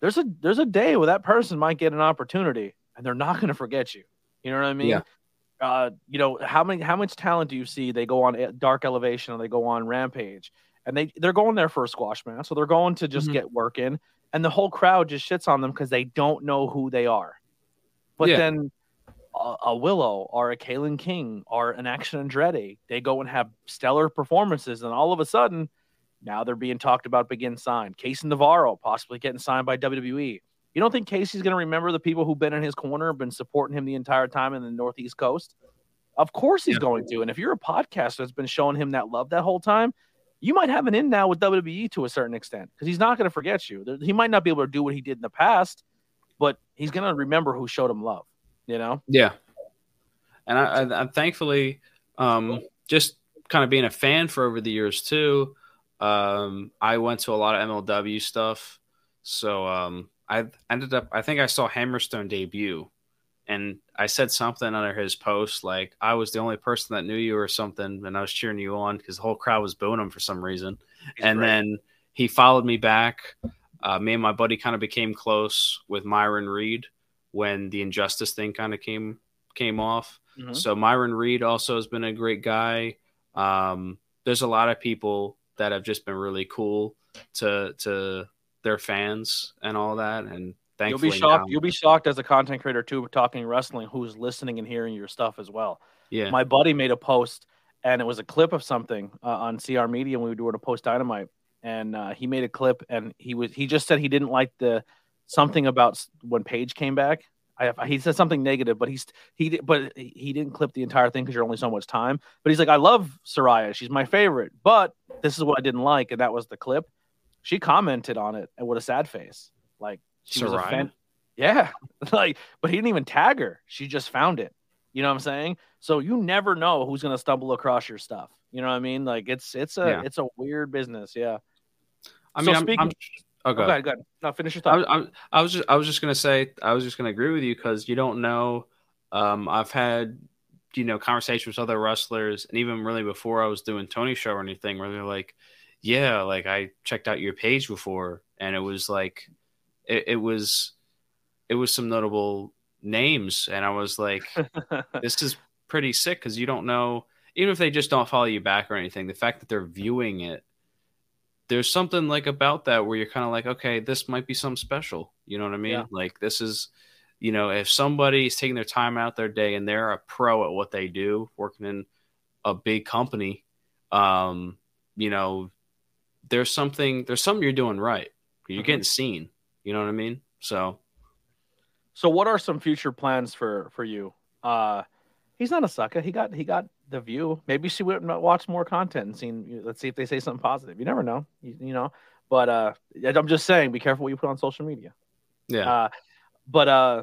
there's a there's a day where that person might get an opportunity and they're not going to forget you you know what i mean yeah. uh, you know how many how much talent do you see they go on dark elevation or they go on rampage and they they're going there for a squash match so they're going to just mm-hmm. get work in and the whole crowd just shits on them because they don't know who they are but yeah. then a, a Willow or a Kalen King or an Action Andretti. They go and have stellar performances, and all of a sudden, now they're being talked about begin signed. Casey Navarro possibly getting signed by WWE. You don't think Casey's going to remember the people who've been in his corner, been supporting him the entire time in the Northeast Coast? Of course he's yeah. going to. And if you're a podcaster that's been showing him that love that whole time, you might have an in now with WWE to a certain extent because he's not going to forget you. He might not be able to do what he did in the past, but he's going to remember who showed him love you know? Yeah. And I, I, I thankfully, um, just kind of being a fan for over the years too. Um, I went to a lot of MLW stuff, so um, I ended up. I think I saw Hammerstone debut, and I said something under his post like I was the only person that knew you or something, and I was cheering you on because the whole crowd was booing him for some reason. He's and great. then he followed me back. Uh, me and my buddy kind of became close with Myron Reed when the injustice thing kind of came came off. Mm-hmm. So Myron Reed also has been a great guy. Um, there's a lot of people that have just been really cool to to their fans and all that. And thankfully, you'll be shocked. Now, you'll be shocked as a content creator too, talking wrestling, who's listening and hearing your stuff as well. Yeah, my buddy made a post, and it was a clip of something uh, on CR Media when we were doing a post dynamite, and uh, he made a clip, and he was he just said he didn't like the something about when Paige came back. I, he said something negative, but he's he but he didn't clip the entire thing because you're only so much time. But he's like, I love Saraya, she's my favorite, but this is what I didn't like, and that was the clip. She commented on it and with a sad face, like she Saraya. was a fan. Yeah, like, but he didn't even tag her. She just found it. You know what I'm saying? So you never know who's gonna stumble across your stuff. You know what I mean? Like it's it's a yeah. it's a weird business. Yeah. I mean, so I'm, speaking, I'm, Oh, go, ahead. Go ahead. No, finish your thought. I, I, I, was just I was just gonna say I was just gonna agree with you because you don't know. Um, I've had you know conversations with other wrestlers, and even really before I was doing Tony show or anything, where they're like, "Yeah, like I checked out your page before, and it was like, it, it was, it was some notable names, and I was like, this is pretty sick because you don't know." Even if they just don't follow you back or anything, the fact that they're viewing it there's something like about that where you're kind of like, okay, this might be something special. You know what I mean? Yeah. Like this is, you know, if somebody's taking their time out their day and they're a pro at what they do, working in a big company, um, you know, there's something there's something you're doing right. You're mm-hmm. getting seen. You know what I mean? So, so what are some future plans for for you? Uh, he's not a sucker. He got he got the view. Maybe she would watch more content and seen. Let's see if they say something positive. You never know. You, you know. But uh, I'm just saying, be careful what you put on social media. Yeah. Uh, but uh,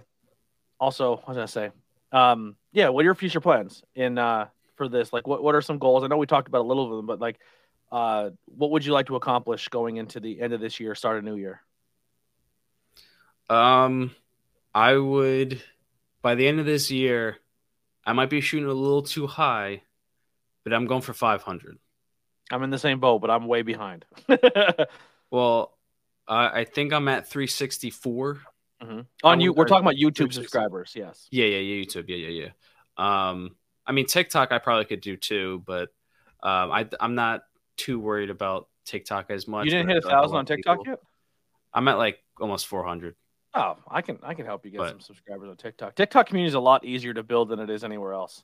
also, what was I gonna say? Um, yeah. What are your future plans in uh for this? Like, what what are some goals? I know we talked about a little of them, but like, uh, what would you like to accomplish going into the end of this year, start a new year? Um, I would by the end of this year I might be shooting a little too high, but I'm going for 500. I'm in the same boat, but I'm way behind. well, uh, I think I'm at 364. Mm-hmm. On you, we're talking about YouTube subscribers. Yes. Yeah, yeah, yeah, YouTube. Yeah, yeah, yeah. Um, I mean TikTok, I probably could do too, but um, I I'm not too worried about TikTok as much. You didn't hit a thousand on TikTok people. yet. I'm at like almost 400. Oh, I can I can help you get but, some subscribers on TikTok. TikTok community is a lot easier to build than it is anywhere else.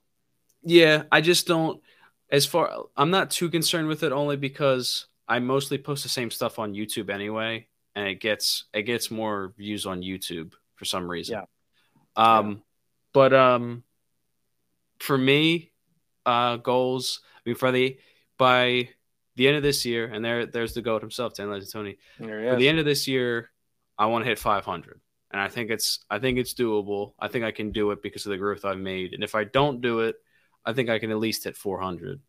Yeah, I just don't as far I'm not too concerned with it only because I mostly post the same stuff on YouTube anyway and it gets it gets more views on YouTube for some reason. Yeah. Um yeah. but um for me uh goals I mean for the by the end of this year and there there's the goat himself Dan Tony. For the end of this year I want to hit 500 and I think it's I think it's doable. I think I can do it because of the growth I've made. And if I don't do it, I think I can at least hit 400.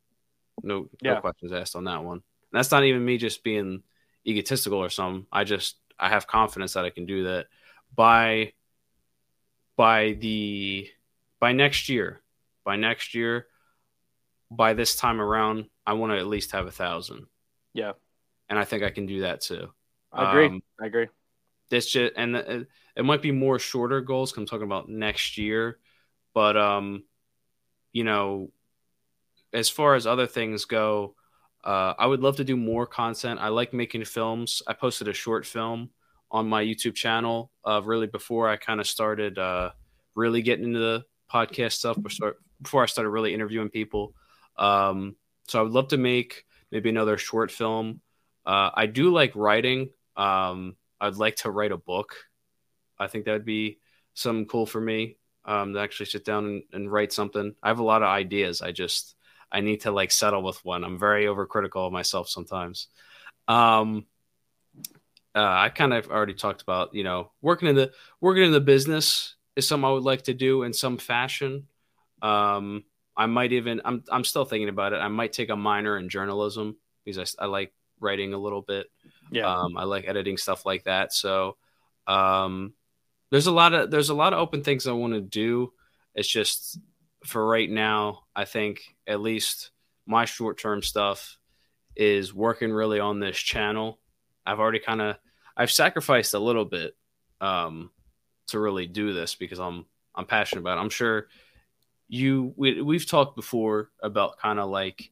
No, yeah. no questions asked on that one. And that's not even me just being egotistical or something. I just I have confidence that I can do that by by the by next year. By next year, by this time around, I want to at least have a thousand. Yeah, and I think I can do that too. I agree. Um, I agree. This just and the, it might be more shorter goals. Cause I'm talking about next year, but um, you know, as far as other things go, uh, I would love to do more content. I like making films. I posted a short film on my YouTube channel, uh, really before I kind of started uh, really getting into the podcast stuff, before, before I started really interviewing people. Um, so I would love to make maybe another short film. Uh, I do like writing. Um, I'd like to write a book. I think that would be something cool for me um, to actually sit down and, and, write something. I have a lot of ideas. I just I need to like settle with one. I'm very overcritical of myself sometimes. Um, uh, I kind of already talked about you know working in the working in the business is something I would like to do in some fashion. Um, I might even I'm I'm still thinking about it. I might take a minor in journalism because I, I like writing a little bit. Yeah. Um, I like editing stuff like that. So um, there's a lot of there's a lot of open things I want to do. It's just for right now, I think at least my short term stuff is working really on this channel. I've already kind of I've sacrificed a little bit um, to really do this because I'm I'm passionate about it. I'm sure you we, we've talked before about kind of like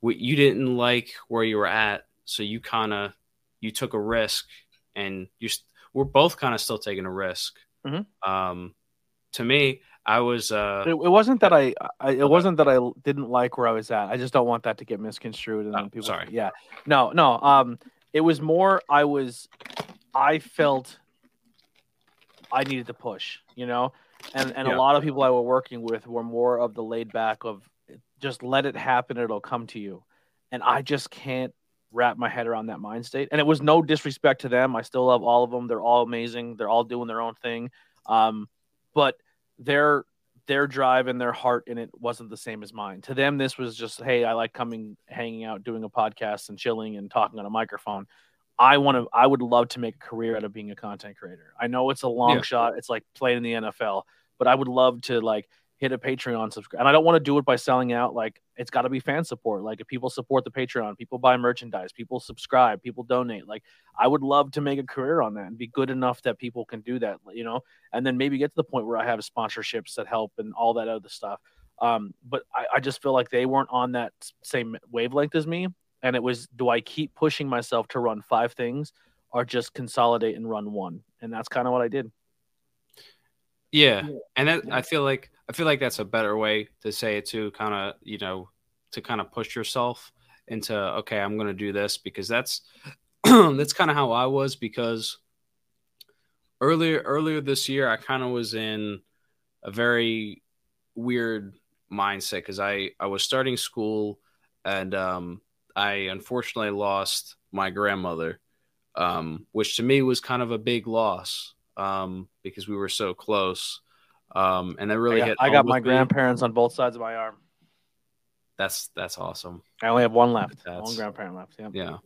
what you didn't like where you were at, so you kind of you took a risk, and you we're both kind of still taking a risk. Mm-hmm. Um, to me, I was. Uh, it, it wasn't that I, I. It wasn't that I didn't like where I was at. I just don't want that to get misconstrued. And oh, people, sorry. Yeah. No. No. Um. It was more. I was. I felt. I needed to push. You know, and and Yeah. a lot of people I were working with were more of the laid back of just let it happen. It'll come to you, and I just can't wrap my head around that mind state. And it was no disrespect to them. I still love all of them. They're all amazing. They're all doing their own thing. Um, but their their drive and their heart in it wasn't the same as mine. To them, this was just, hey, I like coming, hanging out, doing a podcast, and chilling and talking on a microphone. I want to. I would love to make a career out of being a content creator. I know it's a long Yeah. shot. It's like playing in the NFL, but I would love to like hit a Patreon subscribe. And I don't want to do it by selling out. Like it's got to be fan support. Like if people support the Patreon, people buy merchandise, people subscribe, people donate. Like I would love to make a career on that and be good enough that people can do that. You know, and then maybe get to the point where I have sponsorships that help and all that other stuff. Um, but I, I just feel like they weren't on that same wavelength as me. And it was, do I keep pushing myself to run five things or just consolidate and run one? And that's kind of what I did. Yeah, and that. I feel like I feel like that's a better way to say it too. Kind of, you know, to kind of push yourself into okay, I'm going to do this because that's that's kind of how I was because earlier earlier this year I kind of was in a very weird mindset because I I was starting school and um, I unfortunately lost my grandmother, um, which to me was kind of a big loss um, because we were so close. Um, and that really I got, hit. I got my me. grandparents on both sides of my arm. That's that's awesome. I only have one left. That's- One grandparent left. Yeah. Yeah.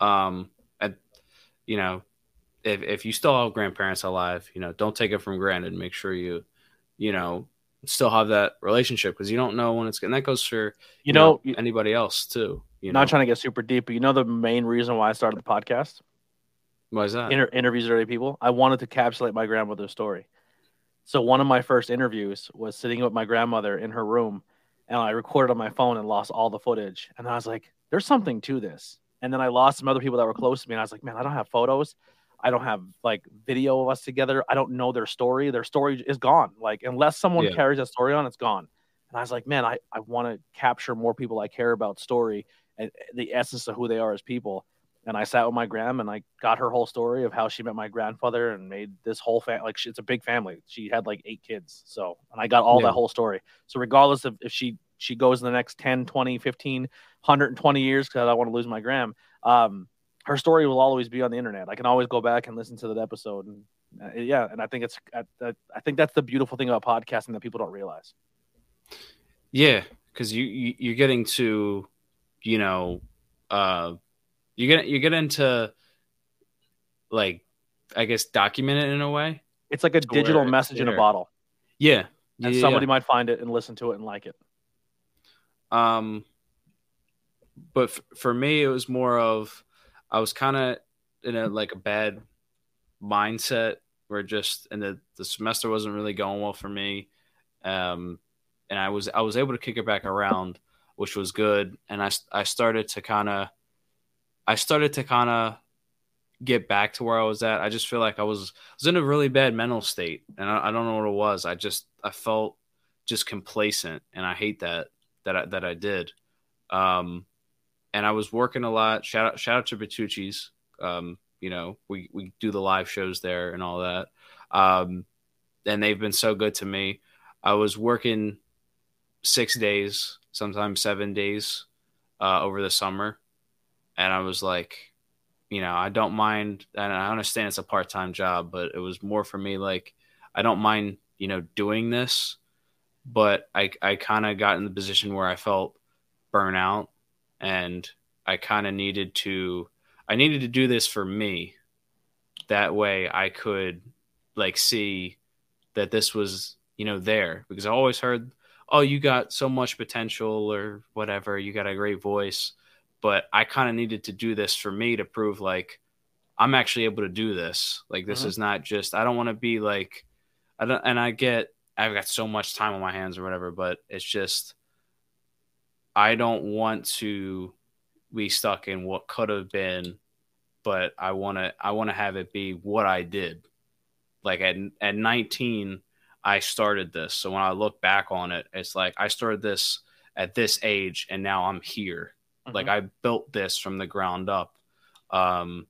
Um, and you know, if if you still have grandparents alive, you know, don't take it from granted. Make sure you, you know, still have that relationship because you don't know when it's. And that goes for You know, anybody else too. You not know, trying to get super deep, but you know the main reason why I started the podcast? Why is that? Inter- interviews with other people. I wanted to encapsulate my grandmother's story. So one of my first interviews was sitting with my grandmother in her room, and I recorded on my phone and lost all the footage. And I was like, "There's something to this." And then I lost some other people that were close to me, and I was like, "Man, I don't have photos. I don't have like video of us together. I don't know their story. Their story is gone. Like unless someone Yeah. carries that story on, it's gone." And I was like, "Man, I I want to capture more people I care about story and the essence of who they are as people." And I sat with my gram and I got her whole story of how she met my grandfather and made this whole family like she, it's a big family. She had like eight kids. So, and I got all Yeah. that whole story. So regardless of if she she goes in the next 10, 20, 15, 120 years cuz I don't want to lose my gram, um her story will always be on the internet. I can always go back and listen to that episode and uh, yeah, and I think it's I, I I think that's the beautiful thing about podcasting that people don't realize. Yeah, because you, you you're getting to, you know, uh, you get you get into, like, I guess document it in a way. It's like a To digital message in a bottle. Yeah, And yeah, somebody might find it and listen to it and like it. Um, but f- for me, it was more of I was kind of in a like a bad mindset where just and the the semester wasn't really going well for me. Um, and I was I was able to kick it back around, which was good. And I I started to kind of I started to kind of get back to where I was at. I just feel like I was was in a really bad mental state, and I, I don't know what it was. I just I felt just complacent, and I hate that that I, that I did. Um, and I was working a lot. Shout out shout out to Bertucci's. Um, you know, we we do the live shows there and all that. Um, and they've been so good to me. I was working six days, sometimes seven days, uh, over the summer, and I was like, you know, I don't mind, and I understand it's a part time job, but it was more for me like I don't mind, you know, doing this, but I I kind of got in the position where I felt burnout and I kind of needed to I needed to do this for me. That way I could like see that this was, you know, there because I always heard, "Oh, you got so much potential or whatever, you got a great voice." But I kind of needed to do this for me to prove like I'm actually able to do this. Like this mm-hmm. is not just I don't want to be like I don't and I get I've got so much time on my hands or whatever, but it's just I don't want to be stuck in what could have been, but I want to I want to have it be what I did. Like at at 19, I started this. So when I look back on it, it's like I started this at this age and now I'm here. Mm-hmm. Like I built this from the ground up. Um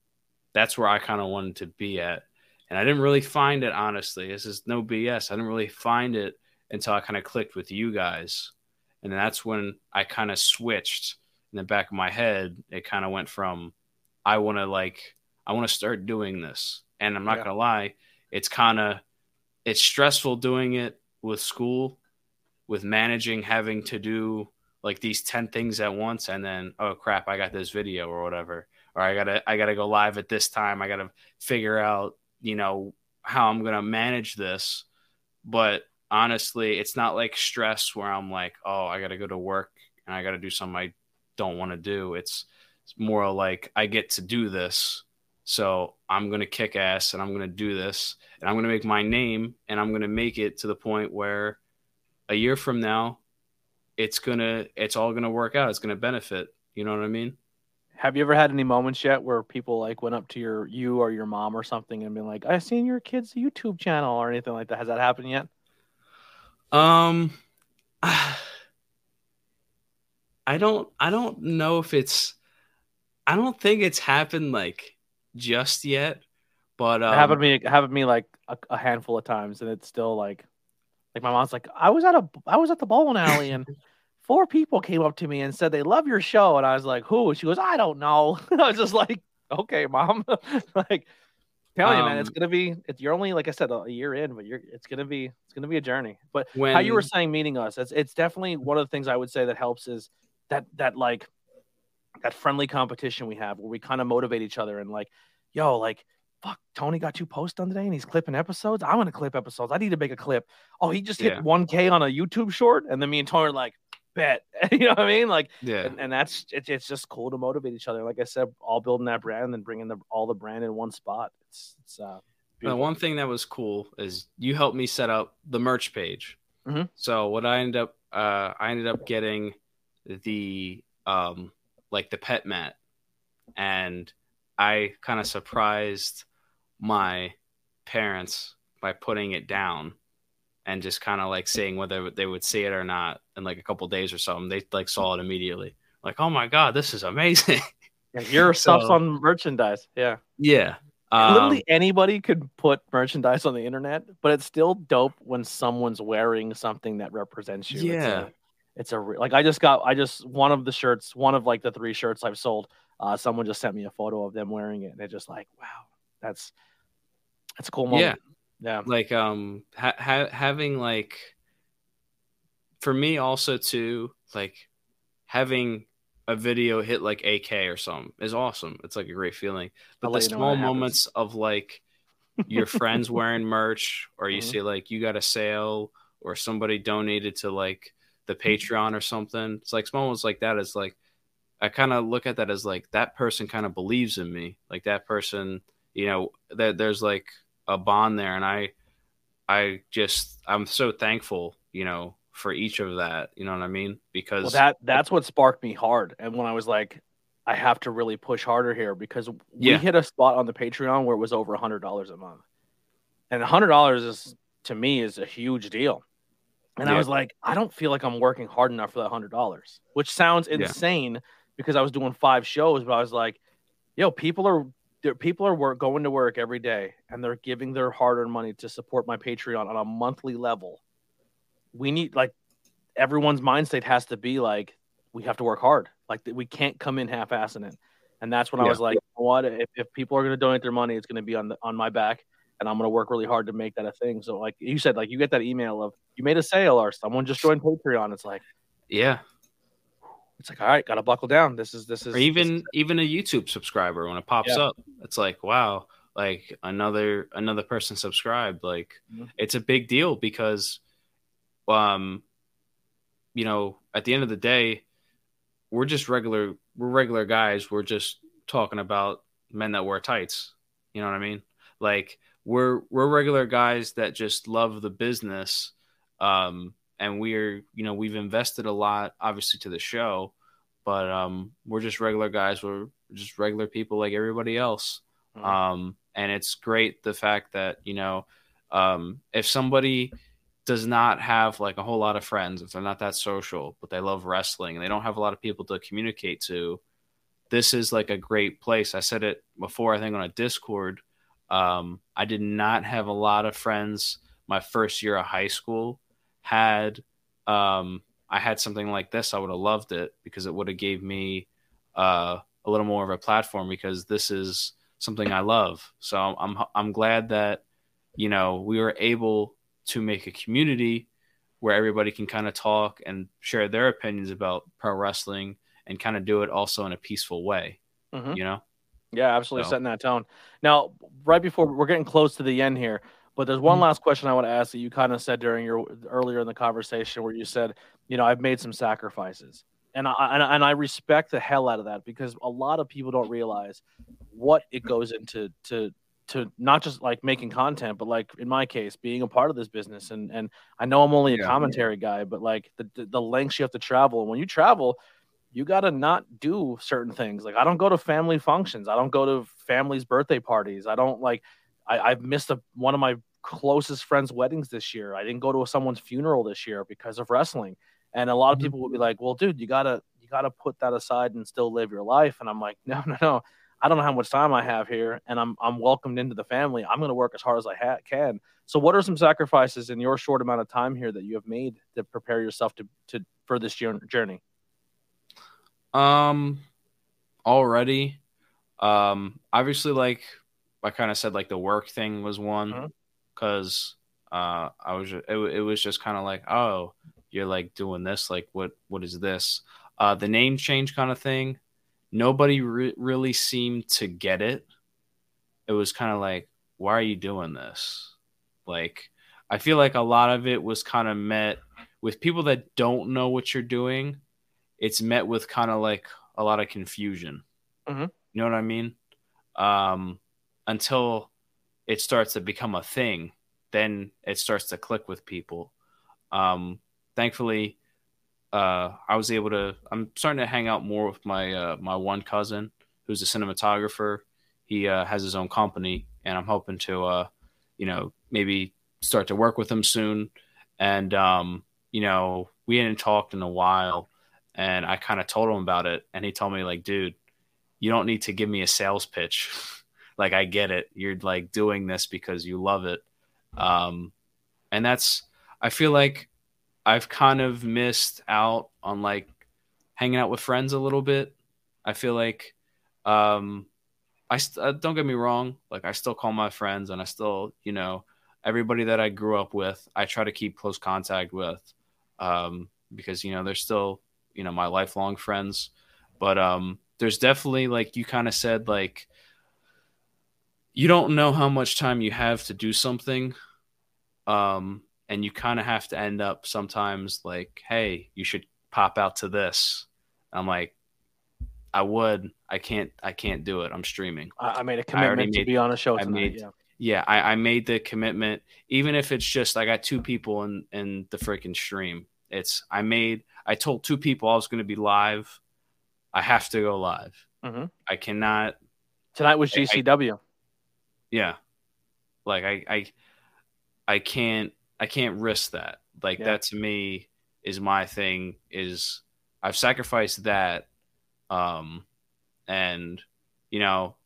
that's where I kind of wanted to be at and I didn't really find it honestly. This is no BS. I didn't really find it until I kind of clicked with you guys, and that's when I kind of switched in the back of my head. It kind of went from I want to like I want to start doing this, and I'm not yeah. gonna lie, it's kind of it's stressful doing it with school, with managing having to do like these 10 things at once and then oh crap i got this video or whatever or i gotta i gotta go live at this time i gotta figure out you know, how I'm to manage this. But honestly, it's not like stress where I'm like, oh, I got to go to work and I got to do something I don't want to do. It's, it's more like I get to do this. So I'm to kick ass and I'm to do this and I'm to make my name and I'm to make it to the point where a year from now, it's to, it's all to work out. It's to benefit. You know what I mean? have you ever had any moments yet where people like went up to your you or your mom or something and been like, "I've seen your kid's YouTube channel" or anything like that? Has that happened yet? Um, I don't. I don't know if it's. I don't think it's happened like just yet, but um, it happened to me. It happened to me like a, a handful of times, and it's still like, like my mom's like, I was at a, I was at the bowling alley and four people came up to me and said they love your show, and I was like, "Who?" She goes, "I don't know." I was just like, "Okay, mom." like, telling um, you, man, it's um, gonna be. It's you're only like I said a year in, but you're. It's gonna be. It's gonna be a journey. But when, how you were saying meeting us, it's it's definitely one of the things I would say that helps is that that like that friendly competition we have where we kind of motivate each other and like, yo, like fuck, Tony got two posts done today and he's clipping episodes. I'm gonna clip episodes. I need to make a clip. Oh, he just hit yeah. 1K on a YouTube short, and then me and Tony are like, bet. you know what I mean? Like, yeah. And, and that's it, it's just cool to motivate each other. Like I said, all building that brand and bringing the all the brand in one spot. It's it's uh. The one thing that was cool is you helped me set up the merch page. Mm-hmm. So what I ended up, uh, I ended up getting the um like the pet mat, and I kind of surprised my parents by putting it down and just kind of like seeing whether they would see it or not in like a couple days or something. They like saw it immediately. Like, oh my god, this is amazing. Yeah, your so, stuff's on merchandise. Yeah. Yeah. Um, Literally anybody could put merchandise on the internet, but it's still dope when someone's wearing something that represents you. Yeah. It's a, it's a like I just got I just one of the shirts, one of like the three shirts I've sold. Uh, someone just sent me a photo of them wearing it, and they're just like, wow, that's that's a cool moment. Yeah. Yeah. Like um ha- ha- having like for me also too like having a video hit like AK or something is awesome. It's like a great feeling. But I'll the small moments of like your friends wearing merch or you mm-hmm. see like you got a sale or somebody donated to like the Patreon or something. It's like small moments like that is like I kind of look at that as like that person kind of believes in me. Like that person, you know, that there's like a bond there, and I I just I'm so thankful, you know, for each of that. You know what I mean? Because well, that that's what sparked me hard, and when I was like, I have to really push harder here because we yeah. hit a spot on the Patreon where it was over a hundred dollars a month, and a hundred dollars is to me is a huge deal. And yeah. I was like, I don't feel like I'm working hard enough for that hundred dollars, which sounds insane yeah. because I was doing five shows, but I was like, yo, people are people are work, going to work every day and they're giving their hard-earned money to support my patreon on a monthly level we need like everyone's mind state has to be like we have to work hard like we can't come in half-assing it and that's when yeah. i was like what if, if people are going to donate their money it's going to be on the on my back and I'm going to work really hard to make that a thing. So, like you said, like you get that email of you made a sale or someone just joined Patreon. It's like, yeah, it's like all right, got to buckle down. This is this is or even is, even a YouTube subscriber when it pops Yeah. up, it's like wow, like another another person subscribed. Like Mhm. it's a big deal because, um, you know, at the end of the day, we're just regular we're regular guys. We're just talking about men that wear tights. You know what I mean? Like we're we're regular guys that just love the business. Um, and we're you know we've invested a lot obviously to the show but um we're just regular guys. We're just regular people like everybody else. Mhm. um and it's great the fact that you know um if somebody does not have like a whole lot of friends if they're not that social but they love wrestling and they don't have a lot of people to communicate to this is like a great place. I said it before i think on a discord. Um i did not have a lot of friends my first year of high school had um I had something like this, I would have loved it because it would have gave me uh, a little more of a platform because this is something I love. So I'm I'm, glad that you know we were able to make a community where everybody can kind of talk and share their opinions about pro wrestling and kind of do it also in a peaceful way. Mhm. You know? Yeah, absolutely So- setting that tone. Now, right before we're getting close to the end here, but there's one Mhm. last question I want to ask that you kind of said during your earlier in the conversation where you said, you know, I've made some sacrifices. And I and, I- and I respect the hell out of that because a lot of people don't realize what it goes into to to not just like making content, but like in my case, being a part of this business. And and I know I'm only a Yeah. commentary guy, but like the, the the lengths you have to travel. And when you travel, you got to not do certain things. Like I don't go to family functions. I don't go to families' birthday parties. I don't like. I, I've missed a, one of my closest friends' weddings this year. I didn't go to someone's funeral this year because of wrestling. And a lot of Mhm. people will be like, "Well, dude, you gotta you gotta put that aside and still live your life." And I'm like, "No, no, no. I don't know how much time I have here, and I'm I'm welcomed into the family. I'm going to work as hard as I ha- can." So, what are some sacrifices in your short amount of time here that you have made to prepare yourself to to for this journey? Um, already, um, obviously, like I kind of said, like the work thing was one Mhm. Because uh, I was it, it was just kind of like, oh, you're like doing this, like what what is this? Uh, the name change kind of thing. Nobody re- really seemed to get it. It was kind of like, why are you doing this? Like, I feel like a lot of it was kind of met with people that don't know what you're doing it's met with kind of like a lot of confusion. Mhm. You know what I mean? Um, until it starts to become a thing, then it starts to click with people. Um, thankfully, uh, I was able to. I'm starting to hang out more with my uh, my one cousin, who's a cinematographer. He uh, has his own company, and I'm hoping to, uh, you know, maybe start to work with him soon. And um, you know, we hadn't talked in a while and I kind of told him about it, and he told me like, dude, you don't need to give me a sales pitch. like I get it, you're like doing this because you love it, um, and that's I feel like I've kind of missed out on like hanging out with friends a little bit. I feel like um, I st- uh, don't get me wrong, like I still call my friends, and I still you know everybody that I grew up with, I try to keep close contact with um, because you know they're still you know my lifelong friends. But um there's definitely like you kind of said like you don't know how much time you have to do something um and you kind of have to end up sometimes like hey you should pop out to this i'm like i would i can't i can't do it i'm streaming I, I made a commitment to be on a show I tonight. made- yeah. yeah I, I made the commitment even if it's just i got two people in in the freaking stream it's i made i told two people i was going to be live i have to go live Mhm. i cannot Tonight was I- I- GCW. Yeah. Like i i i can't i can't risk that. Like Yeah. that to me is my thing is i've sacrificed that um and you know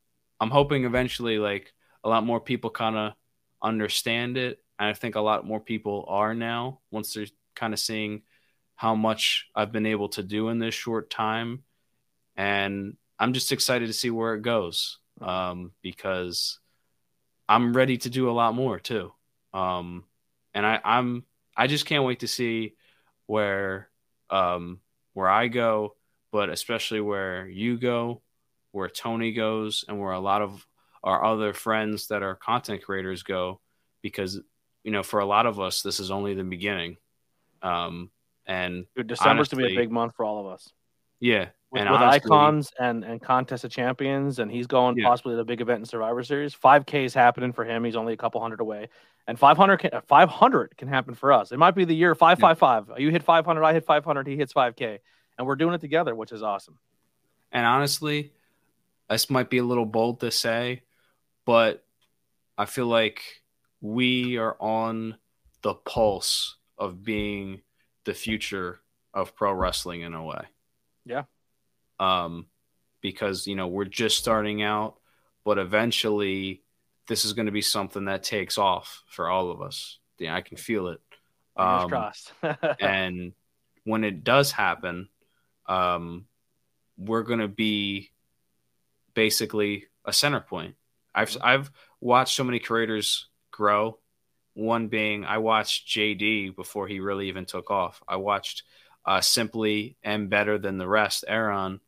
i'm hoping eventually like a lot more people kind of understand it. And i think a lot more people are now once they're kind of seeing how much i've been able to do in this short time. And i'm just excited to see where it goes um because I'm ready to do a lot more too. Um, and I, I'm I just can't wait to see where um, where I go, but especially where you go, where Tony goes, and where a lot of our other friends that are content creators go, because you know for a lot of us this is only the beginning. Um, and Dude, December's to be a big month for all of us. Yeah, with, with honestly, icons and and contest of champions, and he's going yeah. possibly to the big event in Survivor Series. Five K is happening for him. He's only a couple hundred away, and 500 can, 500 can happen for us. It might be the year five five five. You hit five hundred, I hit five hundred, he hits five K, and we're doing it together, which is awesome. And honestly, this might be a little bold to say, but I feel like we are on the pulse of being the future of pro wrestling in a way. Yeah. Um, because you know we're just starting out, but eventually this is going to be something that takes off for all of us. Yeah, I can feel it. Um, crossed. and when it does happen, um, we're going to be basically a center point. I've mm-hmm. I've watched so many creators grow. One being I watched JD before he really even took off. I watched uh, simply and better than the rest. Aaron,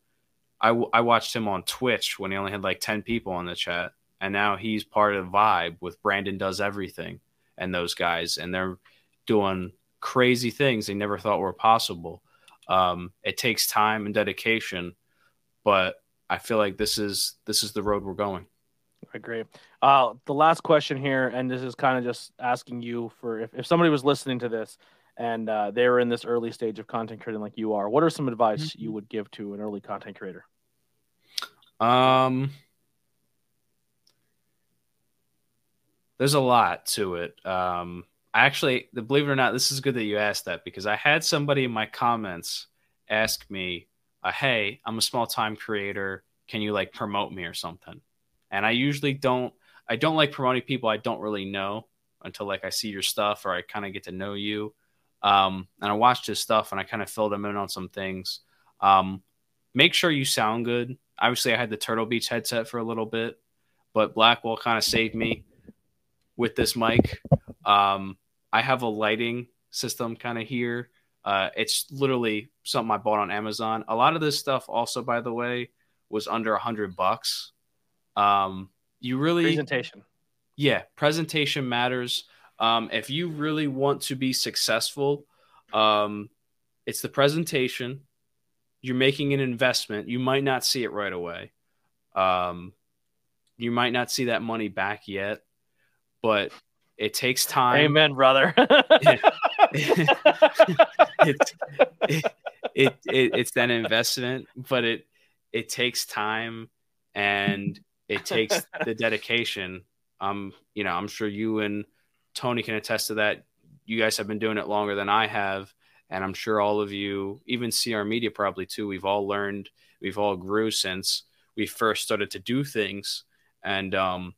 I, w- I watched him on Twitch when he only had like 10 people on the chat. And now he's part of Vibe with Brandon Does Everything and those guys. And they're doing crazy things they never thought were possible. Um, it takes time and dedication, but I feel like this is this is the road we're going. I agree. Uh, the last question here, and this is kind of just asking you for if, if somebody was listening to this and uh, they're in this early stage of content creating like you are, what are some advice mm-hmm. you would give to an early content creator? Um, there's a lot to it. Um, I actually, believe it or not, this is good that you asked that because I had somebody in my comments ask me, uh, "Hey, I'm a small time creator. Can you like promote me or something?" And I usually don't. I don't like promoting people I don't really know until like I see your stuff or I kind of get to know you. Um, and I watched his stuff and I kind of filled him in on some things. Um, make sure you sound good. Obviously, I had the Turtle Beach headset for a little bit, but Blackwell kind of saved me with this mic. Um, I have a lighting system kind of here. Uh, it's literally something I bought on Amazon. A lot of this stuff, also, by the way, was under a hundred bucks. Um, you really presentation. Yeah, presentation matters. Um, if you really want to be successful, um, it's the presentation. You're making an investment. You might not see it right away. Um, you might not see that money back yet, but it takes time. Amen, brother. it, it, it, it, it's that investment, but it it takes time and it takes the dedication. Um, you know, I'm sure you and Tony can attest to that. You guys have been doing it longer than I have. And I'm sure all of you, even CR Media probably too, we've all learned, we've all grew since we first started to do things. And um,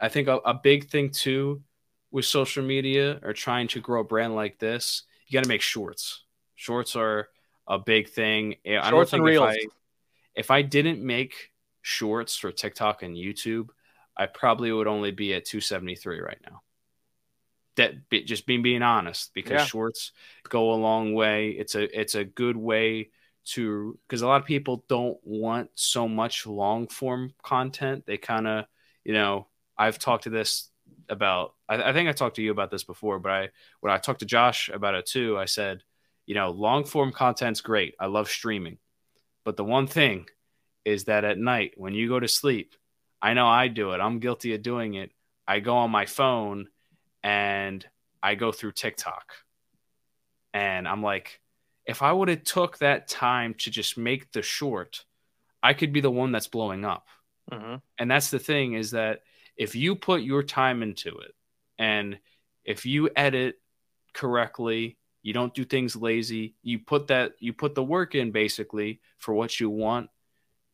I think a, a big thing too with social media or trying to grow a brand like this, you got to make shorts. Shorts are a big thing. Shorts I don't think and reels. If I, if I didn't make shorts for TikTok and YouTube, I probably would only be at 273 right now that just being being honest because yeah. shorts go a long way. It's a it's a good way to because a lot of people don't want so much long form content. They kind of you know I've talked to this about I, I, think I talked to you about this before, but I when I talked to Josh about it too, I said you know long form content's great. I love streaming, but the one thing is that at night when you go to sleep, I know I do it. I'm guilty of doing it. I go on my phone and I go through TikTok. And I'm like, if I would have took that time to just make the short, I could be the one that's blowing up. Mm-hmm. And that's the thing is that if you put your time into it and if you edit correctly, you don't do things lazy, you put that you put the work in basically for what you want,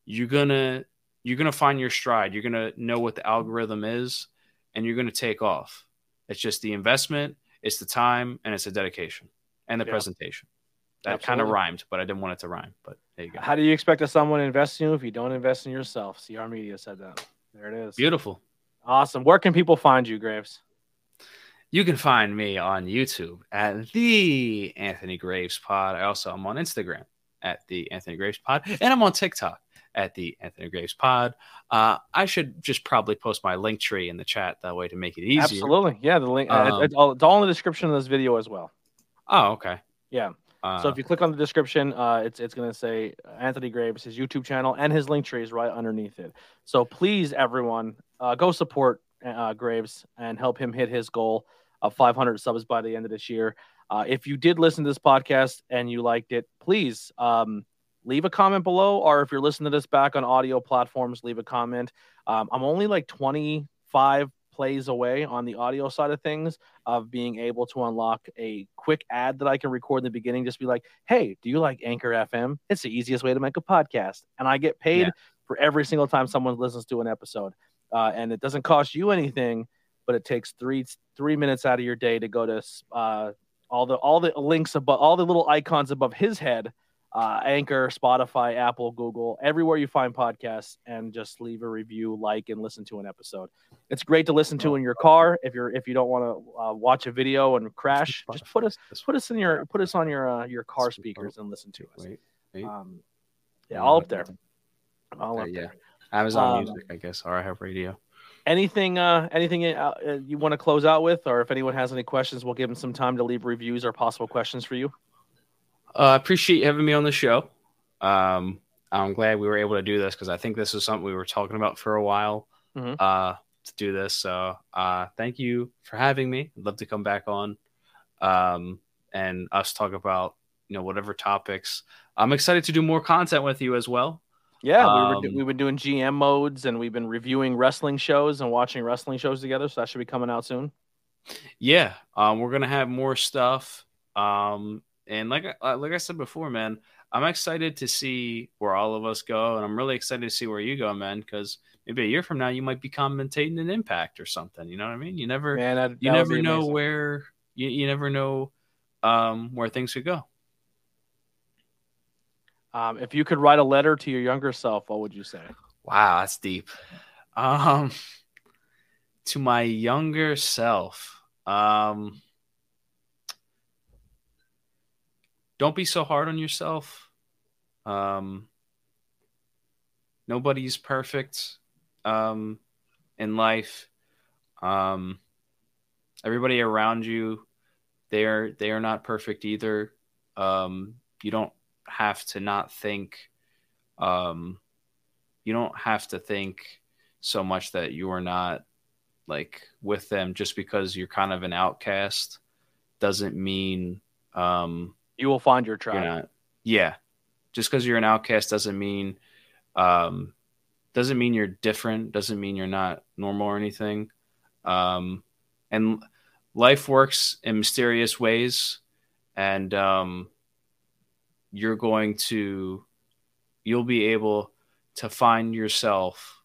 you're going to you're going to find your stride. You're going to know what the algorithm is and you're going to take off. It's just the investment, it's the time, and it's the dedication and the yeah. presentation. That kind of rhymed, but I didn't want it to rhyme. But there you go. How do you expect that someone to invest in you if you don't invest in yourself? CR Media said that. There it is. Beautiful. Awesome. Where can people find you, Graves? You can find me on YouTube at the Anthony Graves Pod. I also am on Instagram at the Anthony Graves Pod, and I'm on TikTok at the Anthony Graves Pod. Uh, I should just probably post my link tree in the chat that way to make it easier. Absolutely, yeah. The link um, it's, all, it's all in the description of this video as well. Oh, okay. Yeah. Uh, so if you click on the description, uh, it's it's going to say Anthony Graves, his YouTube channel, and his link tree is right underneath it. So please, everyone, uh, go support uh, Graves and help him hit his goal of 500 subs by the end of this year. Uh, if you did listen to this podcast and you liked it, please um, leave a comment below. Or if you're listening to this back on audio platforms, leave a comment. Um, I'm only like 25 plays away on the audio side of things of being able to unlock a quick ad that I can record in the beginning. Just be like, hey, do you like Anchor FM? It's the easiest way to make a podcast. And I get paid yeah. for every single time someone listens to an episode. Uh, and it doesn't cost you anything, but it takes three three minutes out of your day to go to uh, all the all the links above all the little icons above his head uh, Anchor, Spotify, Apple, Google, everywhere you find podcasts, and just leave a review, like, and listen to an episode. It's great to listen to in your car if you're if you don't want to uh, watch a video and crash. Just put us put us in your put us on your uh, your car speakers and listen to us. Um, yeah, all up there. All up there. Amazon um, Music, I guess, or iHeartRadio. Anything, uh, anything uh, uh you want to close out with, or if anyone has any questions, we'll give them some time to leave reviews or possible questions for you. I uh, appreciate having me on the show. Um, I'm glad we were able to do this because I think this is something we were talking about for a while mm-hmm. uh, to do this. So uh, thank you for having me. I'd love to come back on um, and us talk about you know whatever topics. I'm excited to do more content with you as well. Yeah, um, we were um, we've been doing GM modes and we've been reviewing wrestling shows and watching wrestling shows together. So that should be coming out soon. Yeah, um, we're gonna have more stuff. Um, and like uh, like I said before, man, I'm excited to see where all of us go, and I'm really excited to see where you go, man. Because maybe a year from now, you might be commentating an Impact or something. You know what I mean? You never, man, that, you never know amazing. where you, you never know um, where things could go. Um, if you could write a letter to your younger self, what would you say? Wow, that's deep. Um, to my younger self, um, don't be so hard on yourself. Um, nobody's perfect um, in life. Um, everybody around you, they are they are not perfect either. Um, you don't have to not think. Um, you don't have to think so much that you are not like with them just because you're kind of an outcast doesn't mean um you will find your tribe. Not, yeah, just because you're an outcast doesn't mean um, doesn't mean you're different. Doesn't mean you're not normal or anything. Um, and life works in mysterious ways, and um, you're going to you'll be able to find yourself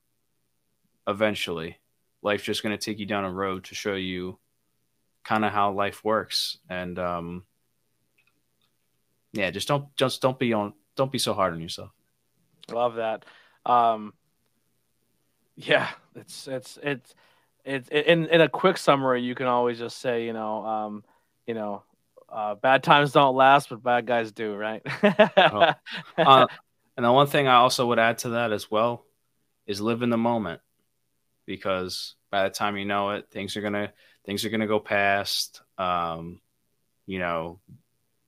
eventually. Life's just going to take you down a road to show you kind of how life works, and um, yeah, just don't just don't be on don't be so hard on yourself. Love that. Um, yeah, it's it's it's it's in in a quick summary. You can always just say, you know, um, you know, uh, bad times don't last, but bad guys do, right? oh. uh, and the one thing I also would add to that as well is live in the moment, because by the time you know it, things are gonna things are gonna go past. Um, you know,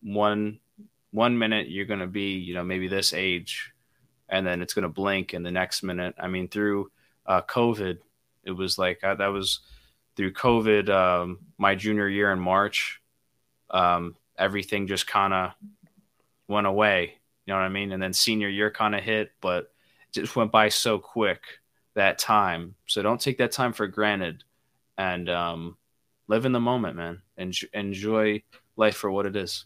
one one minute you're going to be, you know, maybe this age, and then it's going to blink in the next minute. I mean, through uh, COVID, it was like uh, that was through COVID, um, my junior year in March. Um, everything just kind of went away. You know what I mean? And then senior year kind of hit, but it just went by so quick that time. So don't take that time for granted, and um, live in the moment, man. and enjoy life for what it is.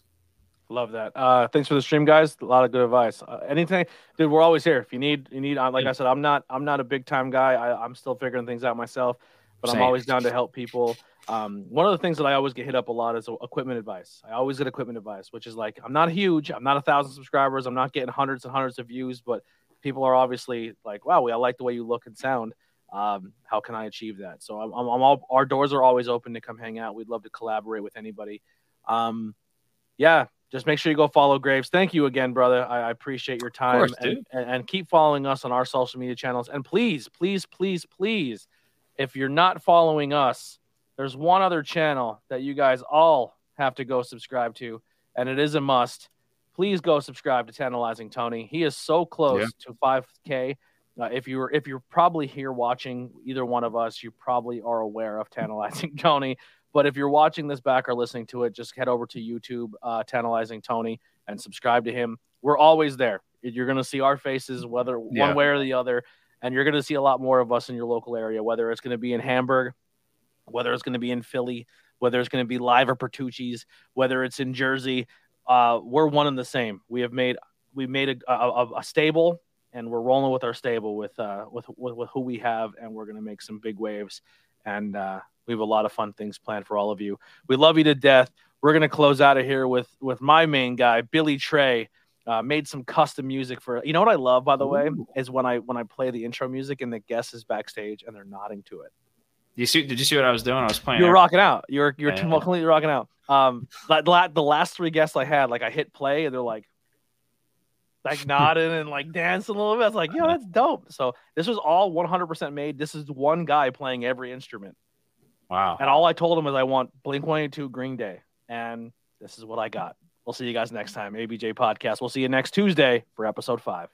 Love that. Uh, thanks for the stream, guys. A lot of good advice. Uh, anything, dude. We're always here. If you need, you need. Uh, like I said, I'm not, I'm not a big time guy. I, am still figuring things out myself, but Same. I'm always down to help people. Um, one of the things that I always get hit up a lot is equipment advice. I always get equipment advice, which is like, I'm not huge. I'm not a thousand subscribers. I'm not getting hundreds and hundreds of views, but people are obviously like, wow, we I like the way you look and sound. um, how can I achieve that? So I'm, I'm, I'm all, our doors are always open to come hang out. We'd love to collaborate with anybody. Um, yeah, just make sure you go follow Graves. Thank you again, brother. I, I appreciate your time course, and, and, and keep following us on our social media channels. And please, please, please, please, if you're not following us, there's one other channel that you guys all have to go subscribe to, and it is a must. Please go subscribe to Tantalizing Tony. He is so close Yeah. to 5K. Uh, if you're if you're probably here watching either one of us, you probably are aware of Tantalizing Tony. But if you're watching this back or listening to it, just head over to YouTube, uh, Tantalizing Tony, and subscribe to him. We're always there. You're going to see our faces, whether Yeah. one way or the other, and you're going to see a lot more of us in your local area, whether it's going to be in Hamburg, whether it's going to be in Philly, whether it's going to be live or Pertucci's, whether it's in Jersey. Uh, we're one and the same. We have made we made a, a, a stable, and we're rolling with our stable with uh with with, with who we have, and we're going to make some big waves. And uh, we have a lot of fun things planned for all of you. We love you to death. We're going to close out of here with with my main guy, Billy Trey. Uh, made some custom music for you know what I love by the way is when I when I play the intro music and the guest is backstage and they're nodding to it. You see? Did you see what I was doing? I was playing. You were rocking out. You were you were Yeah. completely rocking out. Um, the the last three guests I had, like I hit play and they're like, like nodding and like dancing a little bit. It's like, yo, that's dope. So this was all 100% made. This is one guy playing every instrument, Wow. and all I told him is I want Blink 182 Green Day, and this is what I got. We'll see you guys next time. ABJ Podcast. We'll see you next Tuesday for episode five.